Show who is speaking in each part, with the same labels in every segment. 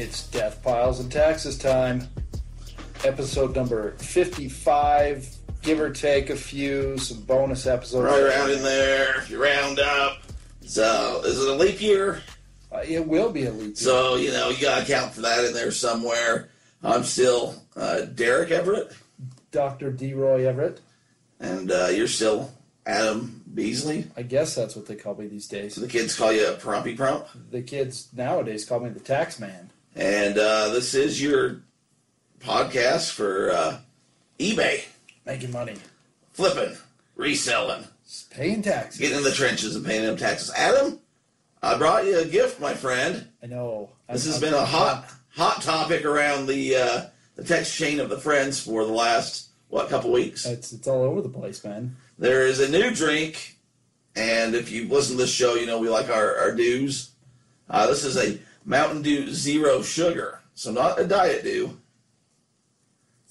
Speaker 1: It's Death Piles and Taxes time. Episode number 55, give or take a few, some bonus episodes.
Speaker 2: Right around in there, if you round up. So, is it a leap year?
Speaker 1: Uh, it will be a leap year.
Speaker 2: So, you know, you got to count for that in there somewhere. I'm still uh, Derek Everett,
Speaker 1: Dr. D. Roy Everett.
Speaker 2: and uh, you're still Adam Beasley.
Speaker 1: I guess that's what they call me these
Speaker 2: So
Speaker 1: days.
Speaker 2: the kids call you a Prumpy Prump.
Speaker 1: The kids nowadays call me the tax man.
Speaker 2: And uh, this is your podcast for uh, eBay,
Speaker 1: Making money.
Speaker 2: flipping, reselling,
Speaker 1: Paying taxes.
Speaker 2: getting in the trenches and paying them taxes. Adam, I brought you a gift, my friend.
Speaker 1: I know.
Speaker 2: This has been a hot, hot topic around the uh, the text chain of the friends for the last what couple weeks.
Speaker 1: It's, it's all over the place, man.
Speaker 2: There is a new drink, and if you listen to this show, you know we like our, our dews. Uh, this is a Mountain Dew Zero Sugar, so not a Diet Dew,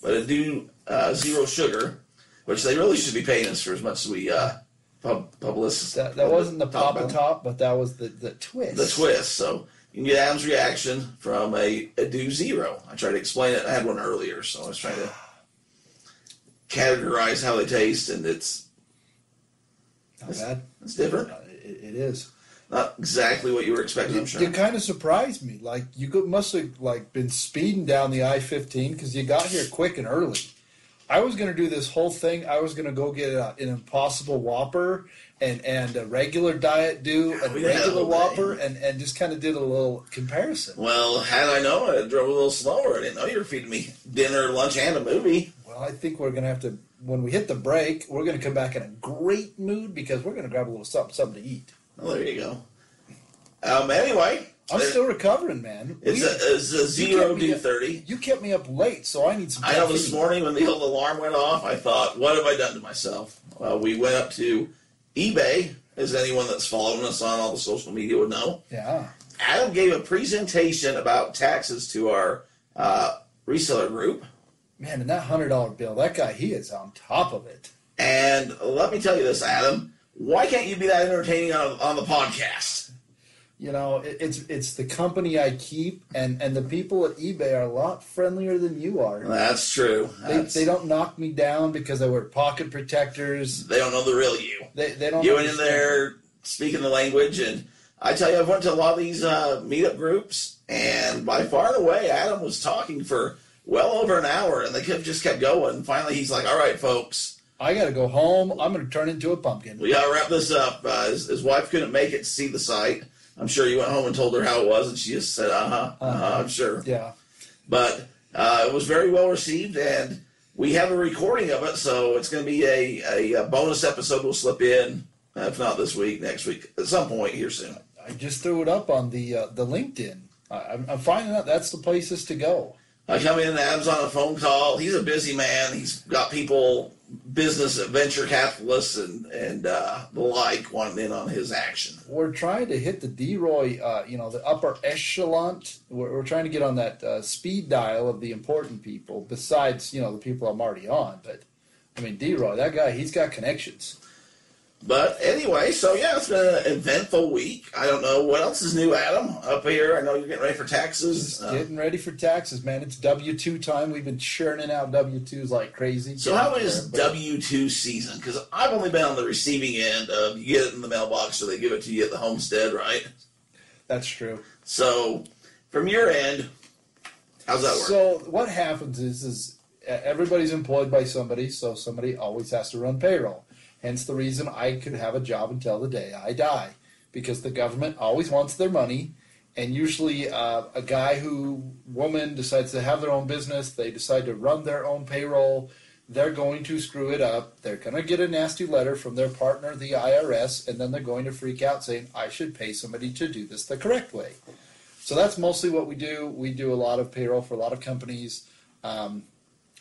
Speaker 2: but a Dew uh, Zero Sugar, which they really should be paying us for as much as we uh, pub publicists.
Speaker 1: That, that wasn't the Papa
Speaker 2: about
Speaker 1: Top, but that was the, the twist.
Speaker 2: the twist. So you can get Adam's reaction from a, a Dew Zero. I tried to explain it. I had one earlier, so I was trying to categorize how they taste, and it's
Speaker 1: Not bad.
Speaker 2: it's different.
Speaker 1: Uh, It, it is.
Speaker 2: Not exactly what you were expecting, I'm
Speaker 1: You,
Speaker 2: sure.
Speaker 1: kind of surprised me. Like you could, must have like been speeding down the I fifteen because you got here quick and early. I was going to Dew this whole thing. I was going to go get a, an Impossible Whopper and and a regular Diet do a
Speaker 2: we had
Speaker 1: regular
Speaker 2: whole
Speaker 1: Whopper, and and just kind of did a little comparison.
Speaker 2: Well, had I known, I'd drove a little slower. I didn't know you were feeding me dinner, lunch, and a movie.
Speaker 1: Well, I think we're going to have to when we hit the break, we're going to come back in a great mood because we're going to grab a little something something to eat.
Speaker 2: Well, there you go. Um, anyway,
Speaker 1: I'm
Speaker 2: there-
Speaker 1: still recovering, man.
Speaker 2: it's
Speaker 1: We-
Speaker 2: a, it's a
Speaker 1: you
Speaker 2: zero
Speaker 1: kept me
Speaker 2: D
Speaker 1: up-
Speaker 2: thirty.
Speaker 1: You kept me up late, so I need some.
Speaker 2: I know this
Speaker 1: caffeine.
Speaker 2: morning when the old alarm went off, I thought, what have I done to myself? Well, we went up to eBay, as anyone that's following us on all the social media would know.
Speaker 1: Yeah.
Speaker 2: Adam gave a presentation about taxes to our uh, reseller group.
Speaker 1: Man, and that hundred dollar bill, that guy, he is on top of it.
Speaker 2: And let me tell you this, Adam. Why can't you be that entertaining on, on the podcast?
Speaker 1: You know, it, it's it's the company I keep, and and the people at eBay are a lot friendlier than you are.
Speaker 2: That's true.
Speaker 1: They,
Speaker 2: That's-
Speaker 1: they don't knock me down because I wear pocket protectors.
Speaker 2: they don't know the real you.
Speaker 1: They they don't.
Speaker 2: You went in there speaking the language, and I tell you, I've went to a lot of these uh, meetup groups, and by far and away, Adam was talking for well over an hour, and they just kept going. Finally, he's like, "All right, folks,
Speaker 1: I got to go home. I'm going to turn into a pumpkin.
Speaker 2: we got to wrap this up." Uh, his, his wife couldn't make it to see the site. I'm sure you went home and told her how it was, and she just said, "Uh huh, uh huh." I'm sure.
Speaker 1: Yeah.
Speaker 2: but uh, it was very well received, and we have a recording of it, so it's going to be a, a, a bonus episode. We'll slip in, if not this week, next week, at some point here soon.
Speaker 1: I just threw it up on the uh, the LinkedIn. I, I'm, I'm finding out that's the places to go.
Speaker 2: I come in, Adam's on a phone call. He's a busy man. He's got people, business, venture capitalists, and and uh, the like wanting in on his action.
Speaker 1: We're trying to hit the D-Roy, uh, you know, the upper echelon. We're, we're trying to get on that uh, speed dial of the important people, besides, you know, the people I'm already on. But, I mean, D-Roy, that guy, he's got connections.
Speaker 2: But anyway, so yeah, it's been an eventful week. I don't know what else is new, Adam, up here. I know you're getting ready for taxes. Uh,
Speaker 1: getting ready for taxes, man. It's W-2 time. We've been churning out W-2s like crazy.
Speaker 2: So how is W two season? Because I've only been on the receiving end of you get it in the mailbox, or they give it to you at the homestead, right?
Speaker 1: That's true.
Speaker 2: So from your end, how's that work?
Speaker 1: So what happens is, is everybody's employed by somebody, so somebody always has to run payroll. Hence the reason I could have a job until the day I die, because the government always wants their money, and usually uh, a guy who woman decides to have their own business, they decide to run their own payroll. They're going to screw it up. They're going to get a nasty letter from their partner, the IRS, and then they're going to freak out saying, I should pay somebody to do this the correct way. So that's mostly what we do. We do a lot of payroll for a lot of companies. Um,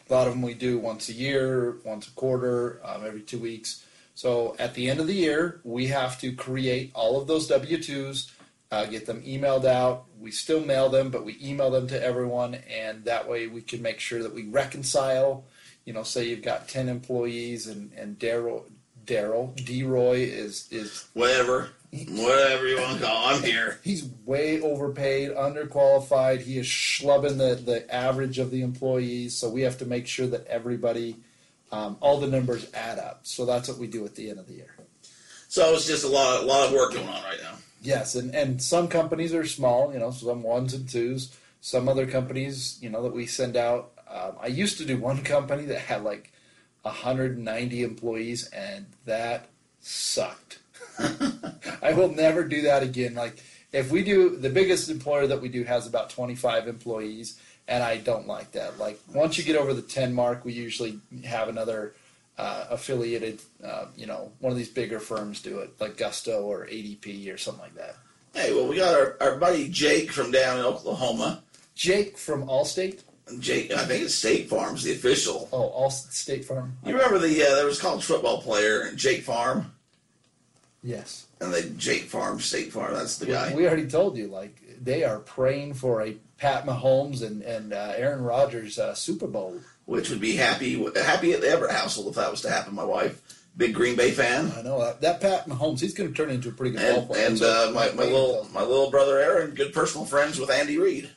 Speaker 1: a lot of them we do once a year, once a quarter, um, every two weeks. So at the end of the year, we have to create all of those W 2s, uh, get them emailed out. We still mail them, but we email them to everyone, and that way we can make sure that we reconcile. You know, say you've got 10 employees, and, and Daryl, Daryl, D. Roy is, is
Speaker 2: Whatever. Whatever you want to call. I'm here.
Speaker 1: He's way overpaid, underqualified. He is schlubbing the, the average of the employees. So we have to make sure that everybody, um, all the numbers add up. So that's what we do at the end of the year.
Speaker 2: So it's just a lot, a lot of work going on right now.
Speaker 1: Yes, and, and some companies are small, you know, some ones and twos. Some other companies, you know, that we send out. Um, I used to do one company that had like 190 employees, and that sucked. I will never do that again. Like, if we do, the biggest employer that we do has about 25 employees, and I don't like that. Like, once you get over the 10 mark, we usually have another uh, affiliated, uh, you know, one of these bigger firms do it, like Gusto or ADP or something like that.
Speaker 2: Hey, well, we got our, our buddy Jake from down in Oklahoma.
Speaker 1: Jake from Allstate.
Speaker 2: Jake, I think it's State Farm's the official.
Speaker 1: Oh, all State Farm.
Speaker 2: You remember the uh, there was a college football player Jake Farm,
Speaker 1: Yes.
Speaker 2: and they Jake Farm, State Farm. That's the guy.
Speaker 1: We already told you, like they are praying for a Pat Mahomes and and uh, Aaron Rodgers uh, Super Bowl.
Speaker 2: which would be happy happy at the Everett household if that was to happen. My wife, big Green Bay fan,
Speaker 1: I know that, that Pat Mahomes, he's going to turn into a pretty good ball player.
Speaker 2: and uh, my, my little my little brother Aaron, good personal friends with Andy Reid.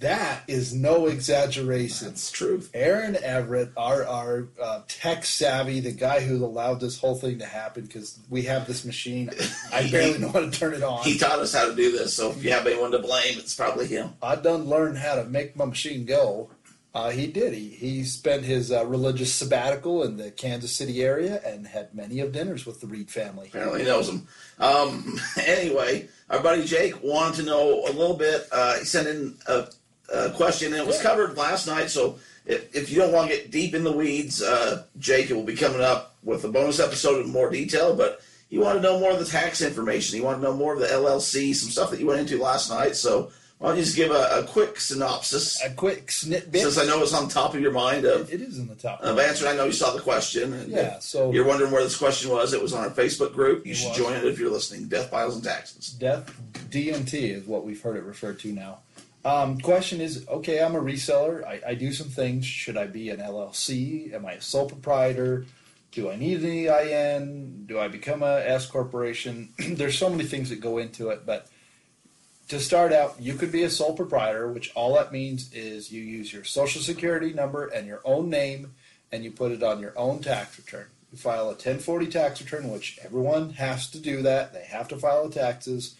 Speaker 1: That is no exaggeration.
Speaker 2: That's truth.
Speaker 1: Aaron Everett, our our uh, tech savvy, the guy who allowed this whole thing to happen, because we have this machine. I barely know how to turn it on.
Speaker 2: He taught us how to do this, so if you have anyone to blame, it's probably him.
Speaker 1: I done learned how to make my machine go. Uh, he did. He, he spent his uh, religious sabbatical in the Kansas City area and had many of dinners with the Reid family.
Speaker 2: Apparently he knows him. Um, anyway, our buddy Jake wanted to know a little bit. Uh, he sent in a, a question, and it was covered last night. So if, if you don't want to get deep in the weeds, uh, Jake, it will be coming up with a bonus episode in more detail. But he wanted to know more of the tax information. He wanted to know more of the LLC, some stuff that you went into last night. So why don't you just give a, a quick synopsis,
Speaker 1: A quick snippet.
Speaker 2: since I know it's on top of your mind of,
Speaker 1: it is in the top.
Speaker 2: of answering. I know you saw the question. and
Speaker 1: Yeah, so
Speaker 2: you're wondering where this question was. It was on our Facebook group. You should
Speaker 1: was.
Speaker 2: join it if you're listening. Death, Piles, and Taxes.
Speaker 1: death DMT is what we've heard it referred to now. Um, question is, okay, I'm a reseller. I, I do some things. Should I be an LLC? Am I a sole proprietor? Do I need an EIN? Do I become a S corporation? There's so many things that go into it, but to start out, you could be a sole proprietor, which all that means is you use your social security number and your own name, and you put it on your own tax return. You file a 1040 tax return, which everyone has to do that. They have to file the taxes.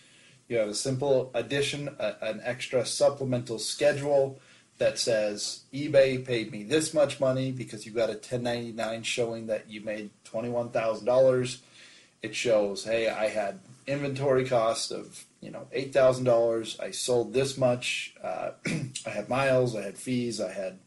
Speaker 1: You have a simple addition, a, an extra supplemental schedule that says eBay paid me this much money because you got a 1099 showing that you made $21,000. It shows, hey, I had inventory cost of you know eight thousand dollars. I sold this much. Uh, I had miles. I had fees. I had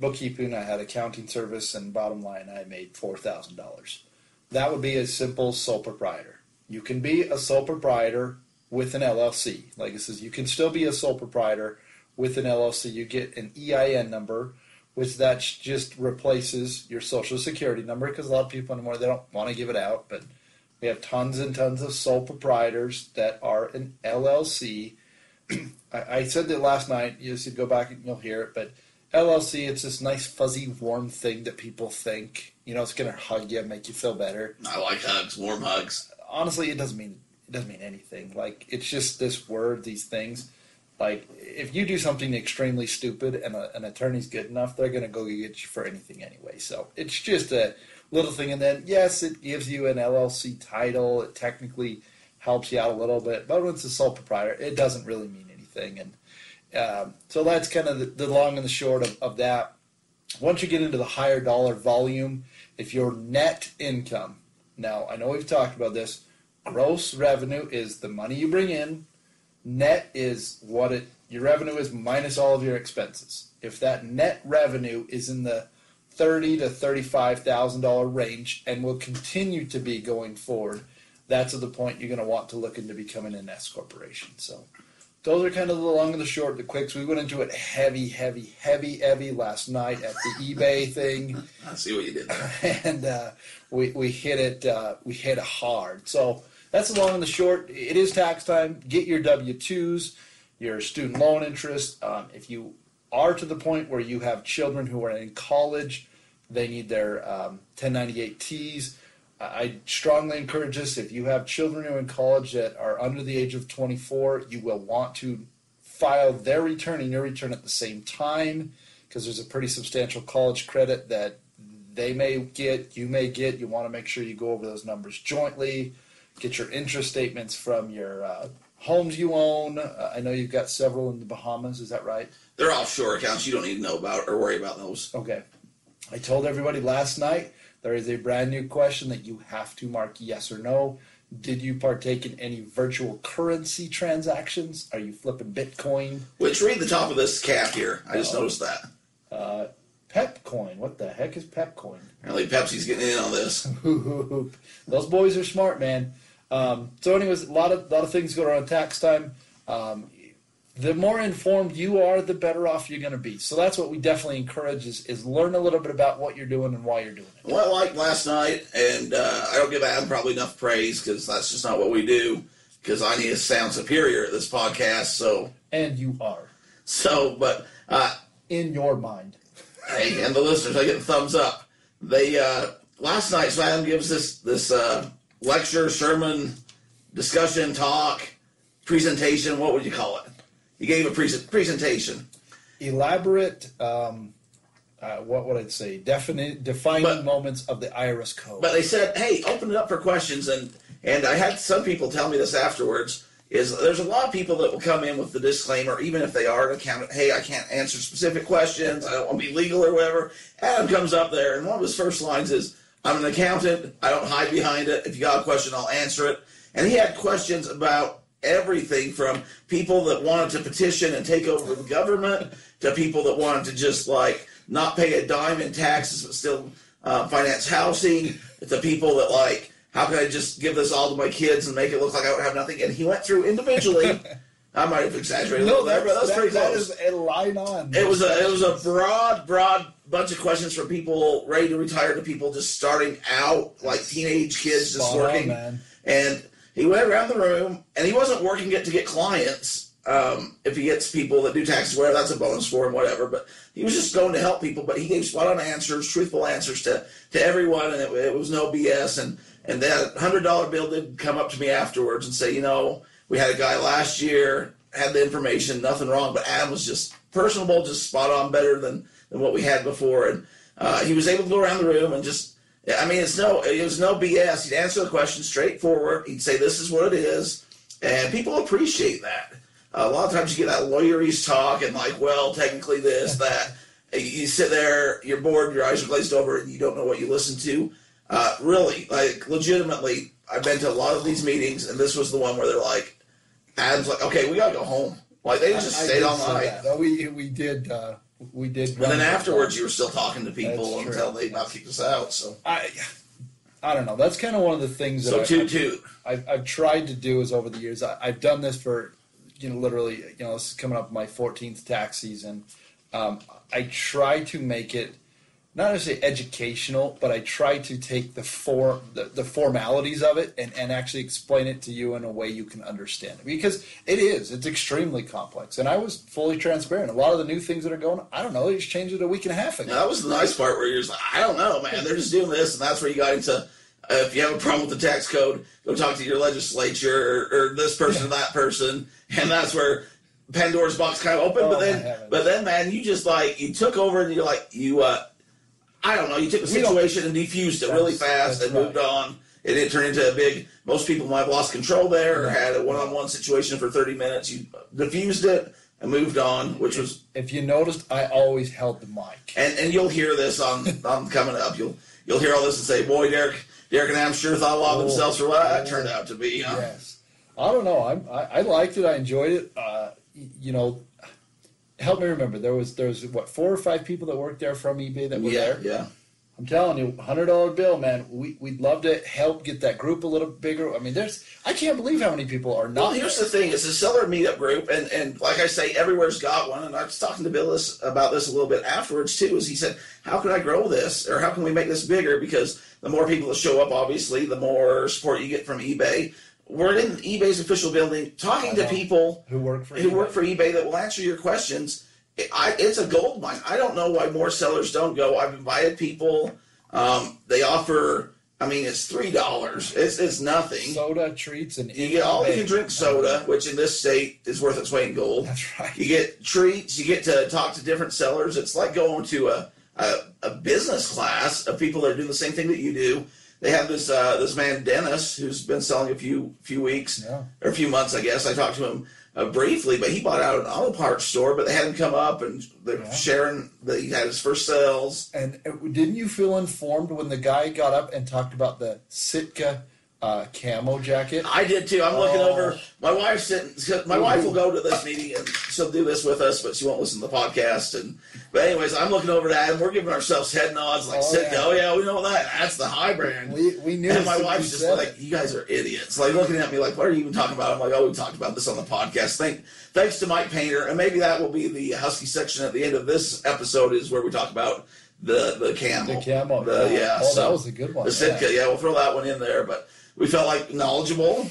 Speaker 1: bookkeeping. I had accounting service, and bottom line, I made four thousand dollars. That would be a simple sole proprietor. You can be a sole proprietor with an LLC. Like it says, you can still be a sole proprietor with an LLC. You get an EIN number, which that just replaces your social security number because a lot of people anymore they don't want to give it out, but we have tons and tons of sole proprietors that are an LLC. I, I said that last night. You should go back and you'll hear it. But LLC, it's this nice, fuzzy, warm thing that people think you know it's going to hug you, and make you feel better.
Speaker 2: I like hugs, warm hugs.
Speaker 1: Honestly, it doesn't mean doesn't mean anything. Like it's just this word, these things. Like if you do something extremely stupid and a, an attorney's good enough, they're going to go get you for anything anyway. So it's just a little thing. And then yes, it gives you an LLC title. It technically helps you out a little bit, but when it's a sole proprietor, it doesn't really mean anything. And um, so that's kind of the, the long and the short of, of that. Once you get into the higher dollar volume, if your net income, now I know we've talked about this, gross revenue is the money you bring in, net is what it your revenue is minus all of your expenses. If that net revenue is in the thirty to thirty-five thousand dollar range and will continue to be going forward, that's at the point you're going to want to look into becoming an S corporation. So those are kind of the long and the short, the quicks. We went into it heavy, heavy, heavy, heavy last night at the eBay thing,
Speaker 2: I see what you did there.
Speaker 1: and uh, we we hit it uh, we hit it hard. So that's the long and the short. It is tax time. Get your W twos, your student loan interest. Um, if you are to the point where you have children who are in college, they need their um, 1098 Ts. I I strongly encourage this. If you have children who are in college that are under the age of 24, you will want to file their return and your return at the same time because there's a pretty substantial college credit that they may get, you may get. You want to make sure you go over those numbers jointly. Get your interest statements from your uh, homes you own. Uh, I know you've got several in the Bahamas. Is that right?
Speaker 2: They're offshore accounts. You don't need to know about or worry about those.
Speaker 1: Okay. I told everybody last night there is a brand new question that you have to mark yes or no. Did you partake in any virtual currency transactions? Are you flipping Bitcoin?
Speaker 2: Which read the top of this cap here. I just
Speaker 1: Uh-oh.
Speaker 2: noticed that.
Speaker 1: Uh, Pepcoin. What the heck is Pepcoin?
Speaker 2: Apparently Pepsi's getting in on this.
Speaker 1: Those boys are smart, man. Um, so, anyways, a lot of lot of things going on tax time. Um, the more informed you are, the better off you're going to be. So that's what we definitely encourage: is, is learn a little bit about what you're doing and why you're doing it.
Speaker 2: Well, like last night, and uh, I don't give Adam probably enough praise because that's just not what we do. Because I need to sound superior at this podcast. So,
Speaker 1: And you are
Speaker 2: so, but uh,
Speaker 1: in your mind.
Speaker 2: hey, and the listeners, I get the thumbs up. They uh, last night, so Adam gives this this uh, lecture, sermon, discussion, talk, presentation. What would you call it? He gave a pre- presentation.
Speaker 1: elaborate um, uh, what would I say definite defining
Speaker 2: But-
Speaker 1: moments of the IRS code.
Speaker 2: But they said, "Hey, open it up for questions." And and I had some people tell me this afterwards. Is there's a lot of people that will come in with the disclaimer, even if they are an accountant. Hey, I can't answer specific questions. I don't want to be legal or whatever. Adam comes up there, and one of his first lines is, "I'm an accountant. I don't hide behind it. If you got a question, I'll answer it." And he had questions about everything from people that wanted to petition and take over the government to people that wanted to just like not pay a dime in taxes but still uh, finance housing to people that like how can I just give this all to my kids and make it look like I don't have nothing? And he went through individually. I might have exaggerated a little there, but that was
Speaker 1: that-
Speaker 2: pretty
Speaker 1: that
Speaker 2: close.
Speaker 1: is a line on.
Speaker 2: It was a it was a broad broad bunch of questions from people ready to retire to people just starting out like teenage kids just
Speaker 1: Spot on,
Speaker 2: working.
Speaker 1: man.
Speaker 2: And he went around the room, and he wasn't working it to get clients. Um, if he gets people that do taxes, whatever, that's a bonus for him, whatever. But he was just going to help people. But he gave spot on answers, truthful answers to, to everyone, and it, it was no BS. And and that hundred dollar bill did come up to me afterwards and say, you know, we had a guy last year had the information, nothing wrong, but Adam was just personable, just spot on, better than than what we had before, and uh, he was able to go around the room and just I mean, it's no, it was no BS. He'd answer the question straightforward. He'd say, "This is what it is," and people appreciate that. a lot of times, you get that lawyerese talk and like, "Well, technically this, that." You sit there, you're bored, your eyes are glazed over, and you don't know what you listen to. Uh, really, like, legitimately, I've been to a lot of these meetings, and this was the one where they're like, Adam's like, "Okay, we gotta go home." Like they just
Speaker 1: I- I
Speaker 2: stayed
Speaker 1: did
Speaker 2: all night.
Speaker 1: We we did uh, we did.
Speaker 2: And then afterwards, you were still talking to people
Speaker 1: That's true.
Speaker 2: until they about kicked us out. So,
Speaker 1: I I don't know. That's kind of one of the things that
Speaker 2: so
Speaker 1: I,
Speaker 2: toot toot.
Speaker 1: I've, I've tried to do is over the years. I, I've done this for, you know, literally, you know, this is coming up my 14th tax season. Um, I try to make it not necessarily educational, but I try to take the for the, the formalities of it and, and actually explain it to you in a way you can understand it because it is it's extremely complex. And I was fully transparent. A lot of the new things that are going, I don't know. They just changed it a week and a half ago.
Speaker 2: Now, that was the nice part where you're just like, I don't know, man. They're just doing this, and that's where you got into. Uh, if you have a problem with the tax code, go talk to your legislature or, or this person or that person, and that's where Pandora's box kind of opened.
Speaker 1: Oh,
Speaker 2: but then, but then, man, you just like you took over, and you're like you. uh I don't know. You took the situation and defused it really fast and moved
Speaker 1: right.
Speaker 2: on. It didn't turn into a big. Most people might have lost control there or had a one-on-one situation for 30 minutes. You diffused it and moved on, which was
Speaker 1: If you noticed, I always held the mic.
Speaker 2: and and you'll hear this on on coming up. You'll you'll hear all this and say, "Boy, Derek, Derek and Adam sure thought a lot of
Speaker 1: Oh.
Speaker 2: themselves for what that turned out to be." Know?
Speaker 1: Yes. I don't know. I'm, I I liked it. I enjoyed it. Uh, you know, help me remember. There was there was what four or five people that worked there from eBay that were
Speaker 2: yeah,
Speaker 1: there.
Speaker 2: yeah.
Speaker 1: I'm telling you, hundred dollar bill, man. We we'd love to help get that group a little bigger. I mean, there's I can't believe how many people are not.
Speaker 2: Well,
Speaker 1: here's
Speaker 2: the thing: it's a seller meetup group, and and like I say, everywhere's got one. And I was talking to Bill this, about this a little bit afterwards too. Is he said, "How can I grow this, or how can we make this bigger?" Because the more people that show up, obviously, the more support you get from eBay. We're in eBay's official building, talking to people
Speaker 1: who work for
Speaker 2: who
Speaker 1: eBay.
Speaker 2: work for eBay that will answer your questions. It- I, it's a gold mine. I don't know why more sellers don't go. I've invited people. Um, they offer I mean, it's three dollars. It's it's nothing.
Speaker 1: Soda, treats, and
Speaker 2: you get all you can drink soda, which in this state is worth its weight in gold.
Speaker 1: That's right.
Speaker 2: You get treats. You get to talk to different sellers. It's like going to a a, a business class of people that do the same thing that you do. They have this uh, this man Dennis who's been selling a few few weeks
Speaker 1: Yeah.
Speaker 2: or a few months, I guess. I talked to him uh, briefly, but he bought out an auto parts store. But they had him come up and they're
Speaker 1: Yeah.
Speaker 2: sharing that he had his first sales.
Speaker 1: And uh, didn't you feel informed when the guy got up and talked about the Sitka uh, camo jacket?
Speaker 2: I did too. I'm looking
Speaker 1: Oh.
Speaker 2: over. My wife's sitting. My wife will go to this meeting and she'll do this with us, but she won't listen to the podcast. And but anyways, I'm looking over that and we're giving ourselves head nods like,
Speaker 1: Oh,
Speaker 2: "Sitka,
Speaker 1: yeah.
Speaker 2: oh yeah, we know that. That's the high brand."
Speaker 1: We, we knew.
Speaker 2: And my wife's just
Speaker 1: said
Speaker 2: like,
Speaker 1: it.
Speaker 2: "You guys are idiots!" Like looking at me like, "What are you even talking about?" I'm like, "Oh, we talked about this on the podcast." Thank, thanks to Mike Painter, and maybe that will be the Husky section at the end of this episode is where we talk about the the camel,
Speaker 1: the camo.
Speaker 2: The- yeah,
Speaker 1: Oh,
Speaker 2: so
Speaker 1: that was a good one.
Speaker 2: the Sitka. Yeah. we'll throw that one in there. But we felt like knowledgeable.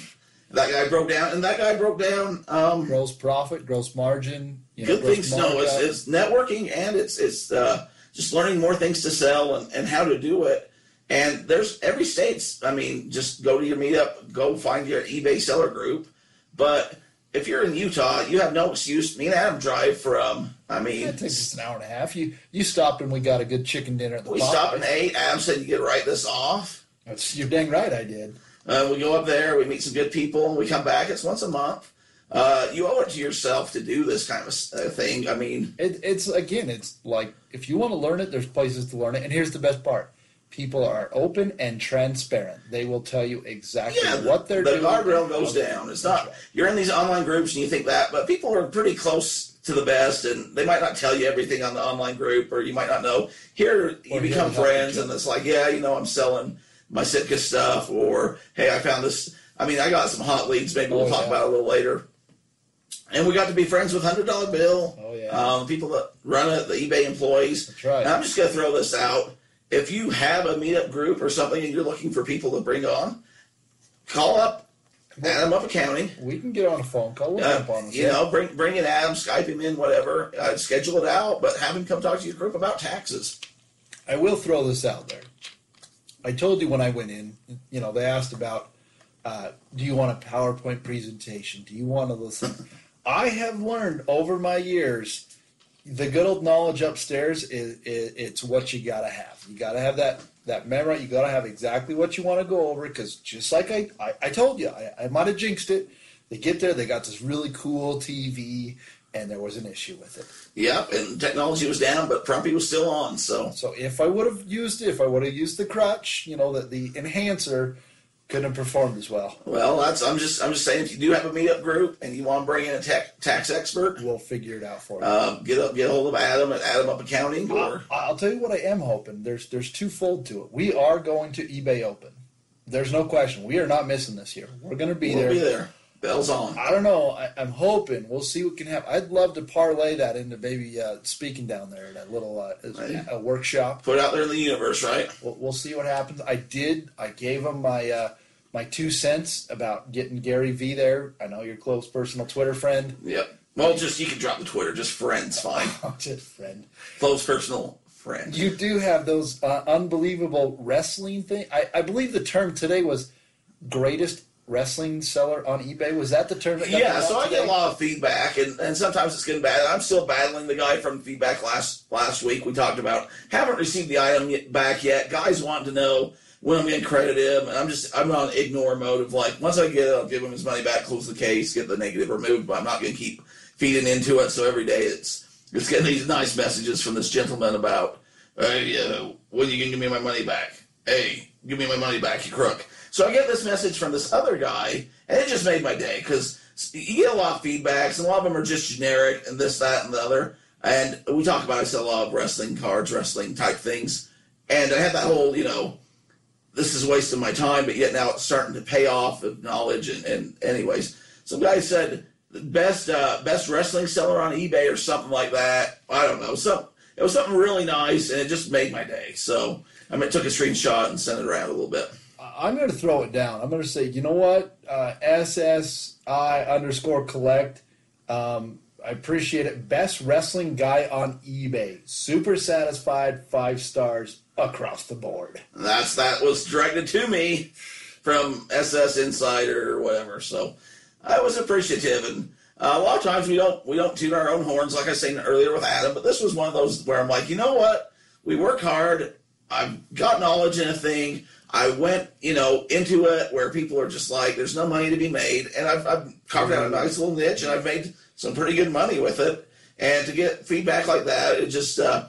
Speaker 2: That guy broke down, and that guy broke down. Um,
Speaker 1: Gross profit, gross margin. You know,
Speaker 2: good
Speaker 1: gross
Speaker 2: things to know. It's,
Speaker 1: markup.
Speaker 2: it's networking and it's it's uh, just learning more things to sell and, and how to do it. And there's every state's. I mean, just go to your meetup, go find your eBay seller group. But if you're in Utah, you have no excuse. Me and Adam drive from. I mean,
Speaker 1: It takes us an hour and a half. You you stopped and we got a good chicken dinner at the
Speaker 2: we
Speaker 1: Popeyes.
Speaker 2: stopped and ate. Adam said you get to write this off.
Speaker 1: That's, you're dang right, I did.
Speaker 2: Uh, we go up there, we meet some good people, and we come back. It's once a month. Uh, you owe it to yourself to do this kind of uh, thing. I mean,
Speaker 1: It, it's again, it's like if you want to learn it, there's places to learn it. And here's the best part: people are open and transparent. They will tell you exactly
Speaker 2: yeah,
Speaker 1: what they're doing.
Speaker 2: the
Speaker 1: doing.
Speaker 2: guardrail goes down. It's not you're in these online groups and you think that, but people are pretty close to the best, and they might not tell you everything on the online group, or you might not know. Here, you
Speaker 1: Or
Speaker 2: become
Speaker 1: here to help
Speaker 2: friends, and it's like, yeah, you know, I'm selling my Sitka stuff, or hey, I found this. I mean, I got some hot leads. Maybe we'll
Speaker 1: Oh,
Speaker 2: talk
Speaker 1: yeah.
Speaker 2: about it a little later. And we got to be friends with Hundred Dollar Bill.
Speaker 1: Oh, yeah.
Speaker 2: Um, people that run it, the eBay employees.
Speaker 1: That's right.
Speaker 2: And I'm just going to throw this out. If you have a meetup group or something and you're looking for people to bring on, call up Adam Up Accounting.
Speaker 1: We can get on a phone call. We'll
Speaker 2: Uh,
Speaker 1: on
Speaker 2: you know, bring bring in Adam, Skype him in, whatever. Uh, schedule it out, but have him come talk to your group about taxes.
Speaker 1: I will throw this out there. I told you when I went in, you know, they asked about, uh, do you want a PowerPoint presentation? Do you want to listen? I have learned over my years, the good old knowledge upstairs is, it's what you got to have. You got to have that that memory. You got to have exactly what you want to go over because just like I, I, I told you, I, I might have jinxed it. They get there, they got this really cool TV, and there was an issue with it.
Speaker 2: Yep, and technology was down, but Prumpy was still on. So
Speaker 1: So if I would have used it, if I would have used the crutch, you know, that the enhancer couldn't have performed as well.
Speaker 2: well, that's I'm just I'm just saying if you do have a meetup group and you want to bring in a tech, tax expert,
Speaker 1: We'll figure it out for you.
Speaker 2: um, get up get a hold of Adam at Adam Up Accounting or
Speaker 1: I'll tell you what I am hoping. There's there's twofold to it. We are going to eBay Open. There's no question. We are not missing this year. We're going to be there.
Speaker 2: we'll
Speaker 1: there.
Speaker 2: be there. Bells on.
Speaker 1: I don't know. I, I'm hoping. We'll see what can happen. I'd love to parlay that into maybe uh, speaking down there at that little uh,
Speaker 2: Right.
Speaker 1: a workshop.
Speaker 2: Put out there in the universe, right?
Speaker 1: We'll, we'll see what happens. I did. I gave him my uh, my two cents about getting Gary V there. I know your close personal Twitter friend.
Speaker 2: Yep. Well, just you can drop the Twitter, just friends, fine.
Speaker 1: Just friend.
Speaker 2: Close personal friend.
Speaker 1: You do have those uh, unbelievable wrestling thing. I, I believe the term today was greatest wrestling seller on eBay. Was that the term? That
Speaker 2: Yeah, so I get a lot of feedback, and, and sometimes it's getting bad. I'm still battling the guy from feedback last last week. We talked about haven't received the item yet, back yet. Guys want to know when I'm going to credit him, and I'm just I'm on ignore mode of like once I get it, I'll give him his money back, close the case, get the negative removed. But I'm not going to keep feeding into it. So every day it's it's getting these nice messages from this gentleman about, hey, uh, when are you going to give me my money back? Hey, give me my money back, you crook. So I get this message from this other guy, and it just made my day because you get a lot of feedbacks, and a lot of them are just generic and this, that, and the other. And we talk about I sell a lot of wrestling cards, wrestling type things, and I had that whole, you know, this is wasting my time, but yet now it's starting to pay off of knowledge. And, and anyways, some guy said the best uh, best wrestling seller on eBay or something like that. I don't know. Some it was something really nice, and it just made my day. So I mean, took a screenshot and sent it around a little bit.
Speaker 1: I'm going to throw it down. I'm going to say, you know what? Uh, SSI underscore collect. Um, I appreciate it. Best wrestling guy on eBay. Super satisfied, five stars across the board.
Speaker 2: That's that was directed to me from SS Insider or whatever. So I was appreciative, and uh, a lot of times we don't we don't toot our own horns, like I said earlier with Adam. But this was one of those where I'm like, you know what? We work hard. I've got knowledge in a thing. I went, you know, into it where people are just like, there's no money to be made, and I've, I've carved out a nice little niche, and I've made some pretty good money with it. And to get feedback like that, it just uh,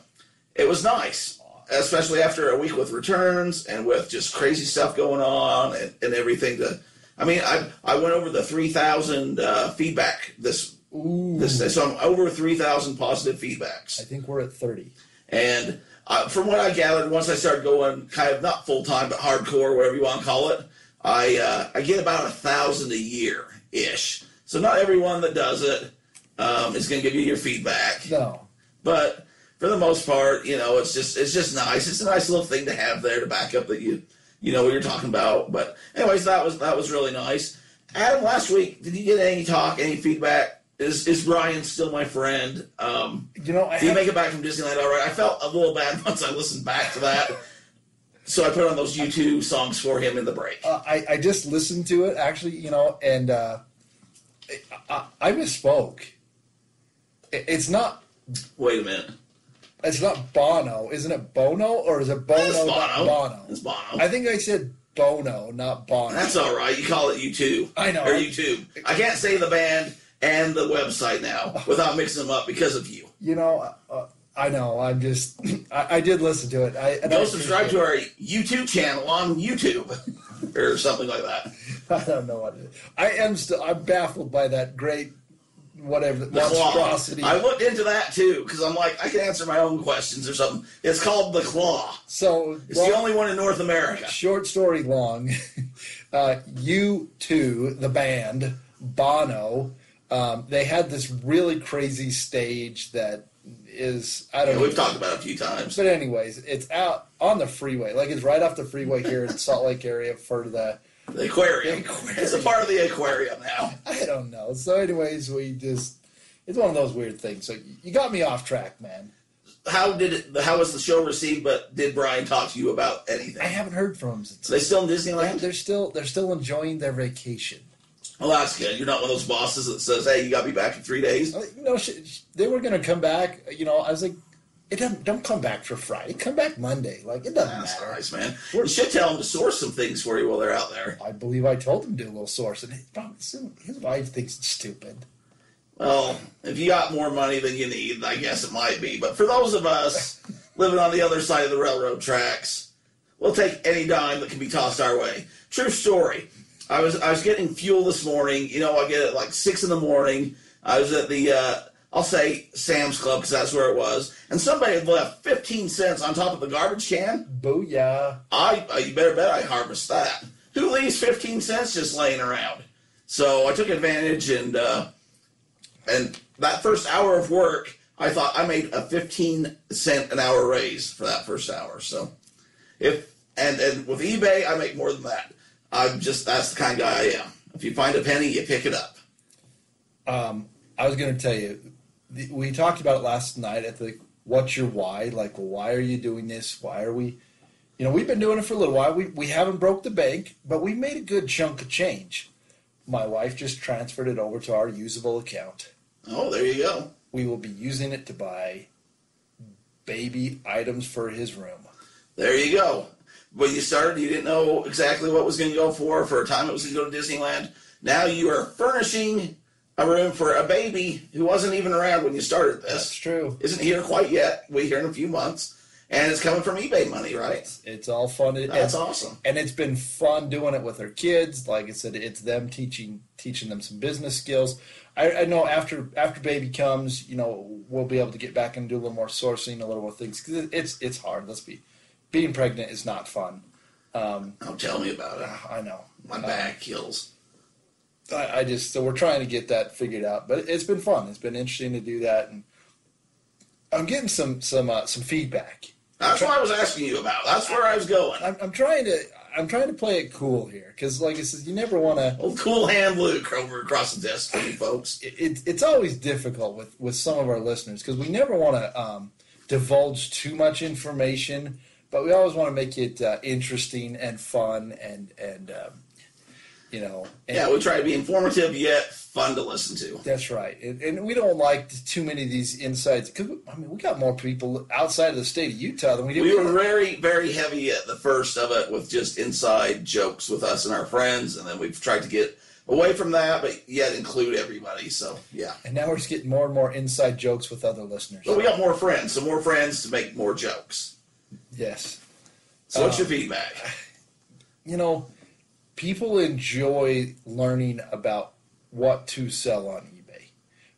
Speaker 2: it was nice, especially after a week with returns and with just crazy stuff going on and, and everything. To, I mean, I I went over the three thousand uh, feedback this
Speaker 1: Ooh.
Speaker 2: this day, so I'm over three thousand positive feedbacks.
Speaker 1: I think we're at 30.
Speaker 2: And uh, from what I gathered, once I started going kind of not full time but hardcore, whatever you want to call it, I uh, I get about a thousand a year ish. So not everyone that does it um, is going to give you your feedback,
Speaker 1: No.
Speaker 2: but for the most part, you know, it's just it's just nice. It's a nice little thing to have there to back up that you you know what you're talking about. But anyways, that was that was really nice. Adam, last week, did you get any talk, any feedback? Is is Brian still my friend? Um,
Speaker 1: You know, I have,
Speaker 2: make it back from Disneyland all right? I felt a little bad once I listened back to that. So I put on those U2 songs for him in the break.
Speaker 1: uh, I, I just listened to it, actually, you know, and uh, I, I misspoke. It- It's not
Speaker 2: Wait a minute.
Speaker 1: it's not Bono, isn't it Bono or is it Bono,
Speaker 2: It's
Speaker 1: not
Speaker 2: Bono.
Speaker 1: Bono?
Speaker 2: It's Bono.
Speaker 1: I think I said Bono, not Bono.
Speaker 2: That's all right. You call it U2.
Speaker 1: I know.
Speaker 2: Or YouTube. I can't say the band and the website now without mixing them up because of you.
Speaker 1: you know, uh, I know. I'm just. I, I did listen to it. I
Speaker 2: Go
Speaker 1: I
Speaker 2: subscribe to our YouTube channel on YouTube or something like that.
Speaker 1: I don't know what it is. I am still. I'm baffled by that great, whatever
Speaker 2: The claw. I looked into that too because I'm like, I can answer my own questions or something. It's called the Claw.
Speaker 1: so
Speaker 2: It's
Speaker 1: long-
Speaker 2: the only one in North America.
Speaker 1: short story long. Uh, you two, the band Bono, um, they had this really crazy stage that is I don't
Speaker 2: Yeah,
Speaker 1: know.
Speaker 2: we've talked about it a few times.
Speaker 1: But anyways, it's out on the freeway. Like it's right off the freeway here in Salt Lake area for the
Speaker 2: The aquarium.
Speaker 1: The aquarium.
Speaker 2: It's a part of the aquarium now.
Speaker 1: I don't know. So anyways, we just it's one of those weird things. So you got me off track, man.
Speaker 2: How did it? How was the show received? But did Brian talk to you about anything?
Speaker 1: I haven't heard from them since.
Speaker 2: They still in Disneyland?
Speaker 1: They're still they're still enjoying their vacation.
Speaker 2: Good. You're not one of those bosses that says, "Hey, you got to be back in three days."
Speaker 1: Uh, You know, sh- sh- they were going to come back. You know, I was like, it doesn't don't come back for Friday. Come back Monday. Like it doesn't
Speaker 2: That's
Speaker 1: matter.
Speaker 2: nice, man. You should tell them to source some things for you while they're out there.
Speaker 1: I believe I told him to do a little source, and his, his wife thinks it's stupid.
Speaker 2: Well, if you got more money than you need, I guess it might be. But for those of us living on the other side of the railroad tracks, we'll take any dime that can be tossed our way. True story. I was I was getting fuel this morning. You know, I get it like six in the morning. I was at the uh, I'll say Sam's Club because that's where it was, and somebody had left fifteen cents on top of the garbage can.
Speaker 1: Booyah!
Speaker 2: I uh, you better bet I harvest that. Who leaves fifteen cents just laying around? So I took advantage and uh, and that first hour of work, I thought I made a fifteen cent an hour raise for that first hour. So if and and with eBay, I make more than that. I'm just that's the kind of guy I am. If you find a penny, you pick it up.
Speaker 1: Um, I was going to tell you, the, we talked about it last night at the "What's your why?" Like, why are you doing this? Why are we? You know, we've been doing it for a little while. We we haven't broke the bank, but we made a good chunk of change. My wife just transferred it over to our usable account.
Speaker 2: Oh, there you go.
Speaker 1: We will be using it to buy baby items for his room.
Speaker 2: There you go. When you started, you didn't know exactly what was going to go for. For a time, it was going to go to Disneyland. Now you are furnishing a room for a baby who wasn't even around when you started this.
Speaker 1: That's true.
Speaker 2: Isn't here quite yet. We here in a few months, and it's coming from eBay money, right?
Speaker 1: It's all fun. It-
Speaker 2: That's awesome.
Speaker 1: and it's been fun doing it with our kids. Like I said, it's them teaching teaching them some business skills. I, I know after after baby comes, you know, we'll be able to get back and do a little more sourcing, a little more things. Cause it's it's hard. Let's be being pregnant is not fun. Um,
Speaker 2: Oh, tell me about it.
Speaker 1: I know.
Speaker 2: My back kills.
Speaker 1: I, I just so we're trying to get that figured out, but it's been fun. It's been interesting to do that, and I'm getting some some uh, some feedback.
Speaker 2: That's what I was asking you about. That's where I was going.
Speaker 1: I'm, I'm trying to. I'm trying to play it cool here because, like I said, you never want to.
Speaker 2: Old cool hand Luke over across the desk for you folks.
Speaker 1: It, it, it's always difficult with with some of our listeners because we never want to um, divulge too much information, but we always want to make it uh, interesting and fun and and um, you know. And
Speaker 2: Yeah, we try to be informative yet fun to listen to.
Speaker 1: That's right, and, and we don't like too many of these insights because I mean we got more people outside of the state of Utah than we do.
Speaker 2: We were very, very heavy at the first of it with just inside jokes with us and our friends, and then we've tried to get away from that, but yet include everybody. So yeah,
Speaker 1: and now we're just getting more and more inside jokes with other listeners.
Speaker 2: but we got more friends, so more friends to make more jokes.
Speaker 1: Yes,
Speaker 2: So what's
Speaker 1: Uh,
Speaker 2: your feedback?
Speaker 1: you know, people enjoy learning about what to sell on eBay.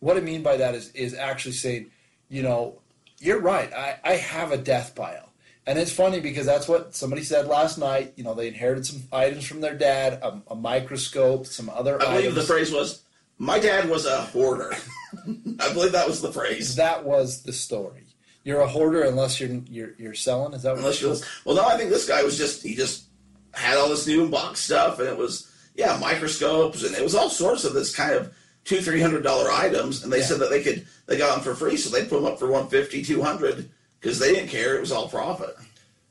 Speaker 1: What I mean by that is is actually saying, you know, you're right. I, I have a death pile. And it's funny because that's what somebody said last night. You know, they inherited some items from their dad, a, a microscope, some other
Speaker 2: I believe
Speaker 1: items.
Speaker 2: the phrase was, "My dad was a hoarder." I believe that was the phrase.
Speaker 1: that was the story. You're a hoarder unless you're you're, you're selling. Is that what
Speaker 2: Unless you well, no, I think this guy was just he just had all this new box stuff, and it was yeah microscopes, and it was all sorts of this kind of two three hundred dollar items, and they
Speaker 1: Yeah.
Speaker 2: said that they could they got them for free, so they put them up for 150 200 because they didn't care; it was all profit.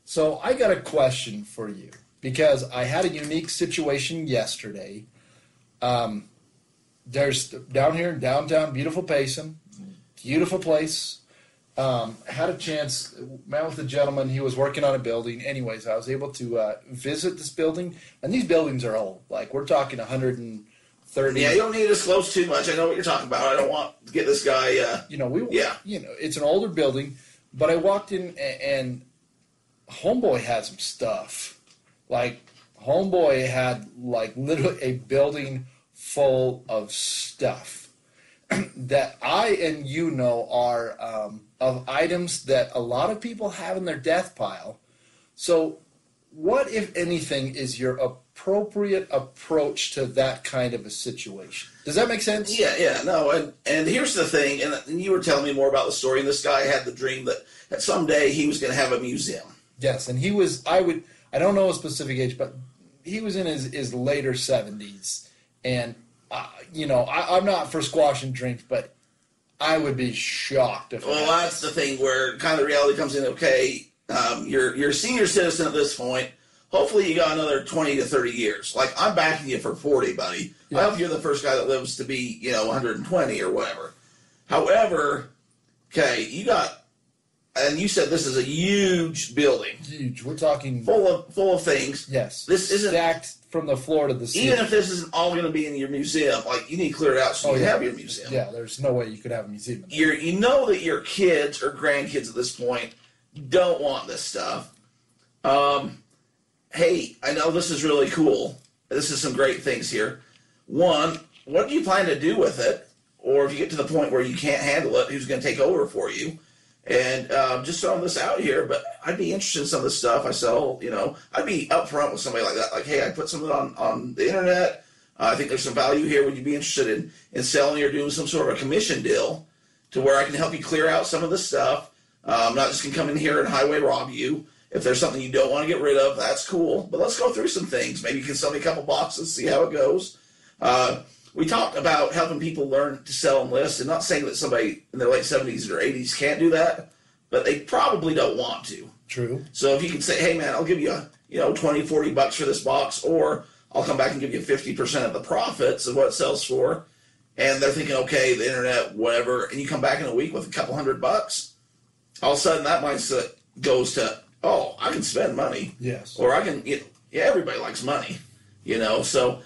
Speaker 1: So I got a question for you because I had a unique situation yesterday. Um, there's down here in downtown, beautiful Payson, beautiful place. Um, had a chance, met with a gentleman. He was working on a building. Anyways, I was able to uh, visit this building, and these buildings are old. Like we're talking 130.
Speaker 2: Yeah, you don't need to disclose too much. I know what you're talking about. I don't want to get this guy. Uh,
Speaker 1: you know, we
Speaker 2: Yeah.
Speaker 1: you know, it's an older building, but I walked in a- and Homeboy had some stuff. Like Homeboy had like literally a building full of stuff that I and you know are um, of items that a lot of people have in their death pile. So, what if anything is your appropriate approach to that kind of a situation? Does that make sense?
Speaker 2: Yeah, yeah, no, and and here's the thing, and, and you were telling me more about the story. And this guy had the dream that that someday he was going to have a museum.
Speaker 1: Yes, and he was. I would. I don't know a specific age, but he was in his, his later seventies, and uh, you know, I, I'm not for squashing dreams, but I would be shocked if.
Speaker 2: Well, that's the thing where kind of the reality comes in. Okay, um, you're you're a senior citizen at this point. Hopefully, you got another twenty to thirty years. Like I'm backing you for forty, buddy. I
Speaker 1: Yeah.
Speaker 2: hope you're the first guy that lives to be you know 120 or whatever. However, okay, you got, and you said this is a huge building
Speaker 1: huge. We're talking.
Speaker 2: full of full of things.
Speaker 1: Yes,
Speaker 2: This isn't
Speaker 1: stacked from the floor to the ceiling.
Speaker 2: even if this isn't all going to be in your museum. Like you need to clear it out so you
Speaker 1: Oh,
Speaker 2: can
Speaker 1: yeah.
Speaker 2: have your museum.
Speaker 1: yeah, there's no way you could have a museum.
Speaker 2: You're you know that your kids or grandkids at this point don't want this stuff. Um, hey, I know this is really cool. This is some great things here. One, what do you plan to do with it? Or if you get to the point where you can't handle it, who's going to take over for you? And um, just throwing this out here, but I'd be interested in some of the stuff I sell. You know, I'd be upfront with somebody like that. Like, hey, I put something on on the internet. Uh, I think there's some value here. Would you be interested in in selling or doing some sort of a commission deal to where I can help you clear out some of this stuff? Uh, I'm not just gonna come in here and highway rob you. If there's something you don't want to get rid of, that's cool. But let's go through some things. Maybe you can sell me a couple boxes, see how it goes. Uh, we talked about helping people learn to sell and list, and not saying that somebody in their late 70s or 80s can't do that, but they probably don't want to.
Speaker 1: True.
Speaker 2: So if you can say, hey man, I'll give you, you know, 20, 40 bucks for this box, or I'll come back and give you 50% of the profits of what it sells for, and they're thinking, okay, the internet, whatever, and you come back in a week with a couple hundred bucks, all of a sudden that mindset goes to, oh, I can spend money,
Speaker 1: Yes.
Speaker 2: or I can, you know, yeah, everybody likes money, you know, so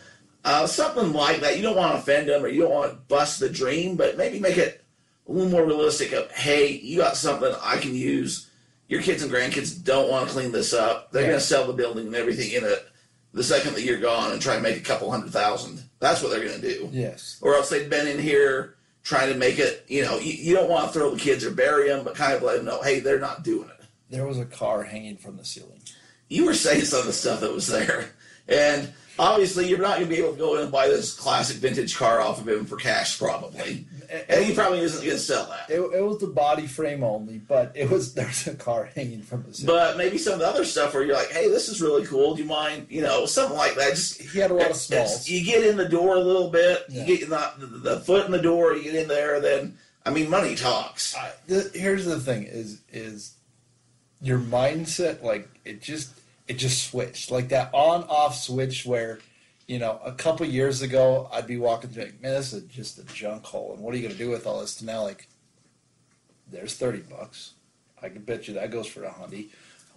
Speaker 2: uh, something like that. You don't want to offend them or you don't want to bust the dream, but maybe make it a little more realistic of, hey, you got something I can use. Your kids and grandkids don't want to clean this up. They're
Speaker 1: Yeah.
Speaker 2: going to sell the building and everything in it the second that you're gone and try to make a couple hundred thousand. That's what they're going to do.
Speaker 1: Yes.
Speaker 2: Or else they've been in here trying to make it, you know, you, you don't want to throw the kids or bury them, but kind of let them know, hey, they're not doing it
Speaker 1: There was a car hanging from the ceiling.
Speaker 2: You were saying some of the stuff that was there, and obviously you're not going to be able to go in and buy this classic vintage car off of him for cash, probably. And he probably isn't going to sell that.
Speaker 1: It, it was the body frame only, but it was there's a car hanging from the.
Speaker 2: But maybe some of the other stuff where you're like, hey, this is really cool. Do you mind? You know, something like that. Just
Speaker 1: he had a lot of smalls.
Speaker 2: You get in the door a little bit.
Speaker 1: Yeah.
Speaker 2: You get the, the, the foot in the door. You get in there. Then I mean, money talks.
Speaker 1: I, the, here's the thing: is is your mindset like it just it just switched like that on off switch where you know a couple years ago I'd be walking through like man this is just a junk hole and what are you gonna do with all this? To now like there's thirty bucks. I can bet you that goes for a hundy.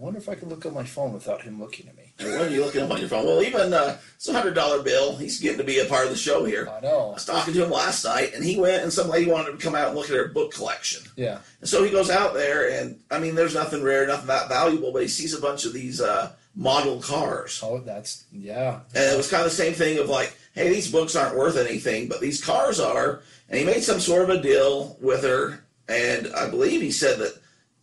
Speaker 1: I wonder if I can look on my phone without him looking at me.
Speaker 2: When are you looking up on your phone? Well, even uh, it's a hundred dollar bill. He's getting to be a part of the show here.
Speaker 1: I know.
Speaker 2: I was talking to him last night, and he went, and some lady wanted to come out and look at her book collection.
Speaker 1: Yeah.
Speaker 2: And so he goes out there, and I mean, there's nothing rare, nothing that valuable, but he sees a bunch of these uh, model cars.
Speaker 1: Oh, that's yeah.
Speaker 2: And it was kind of the same thing of like, hey, these books aren't worth anything, but these cars are. And he made some sort of a deal with her, and I believe he said that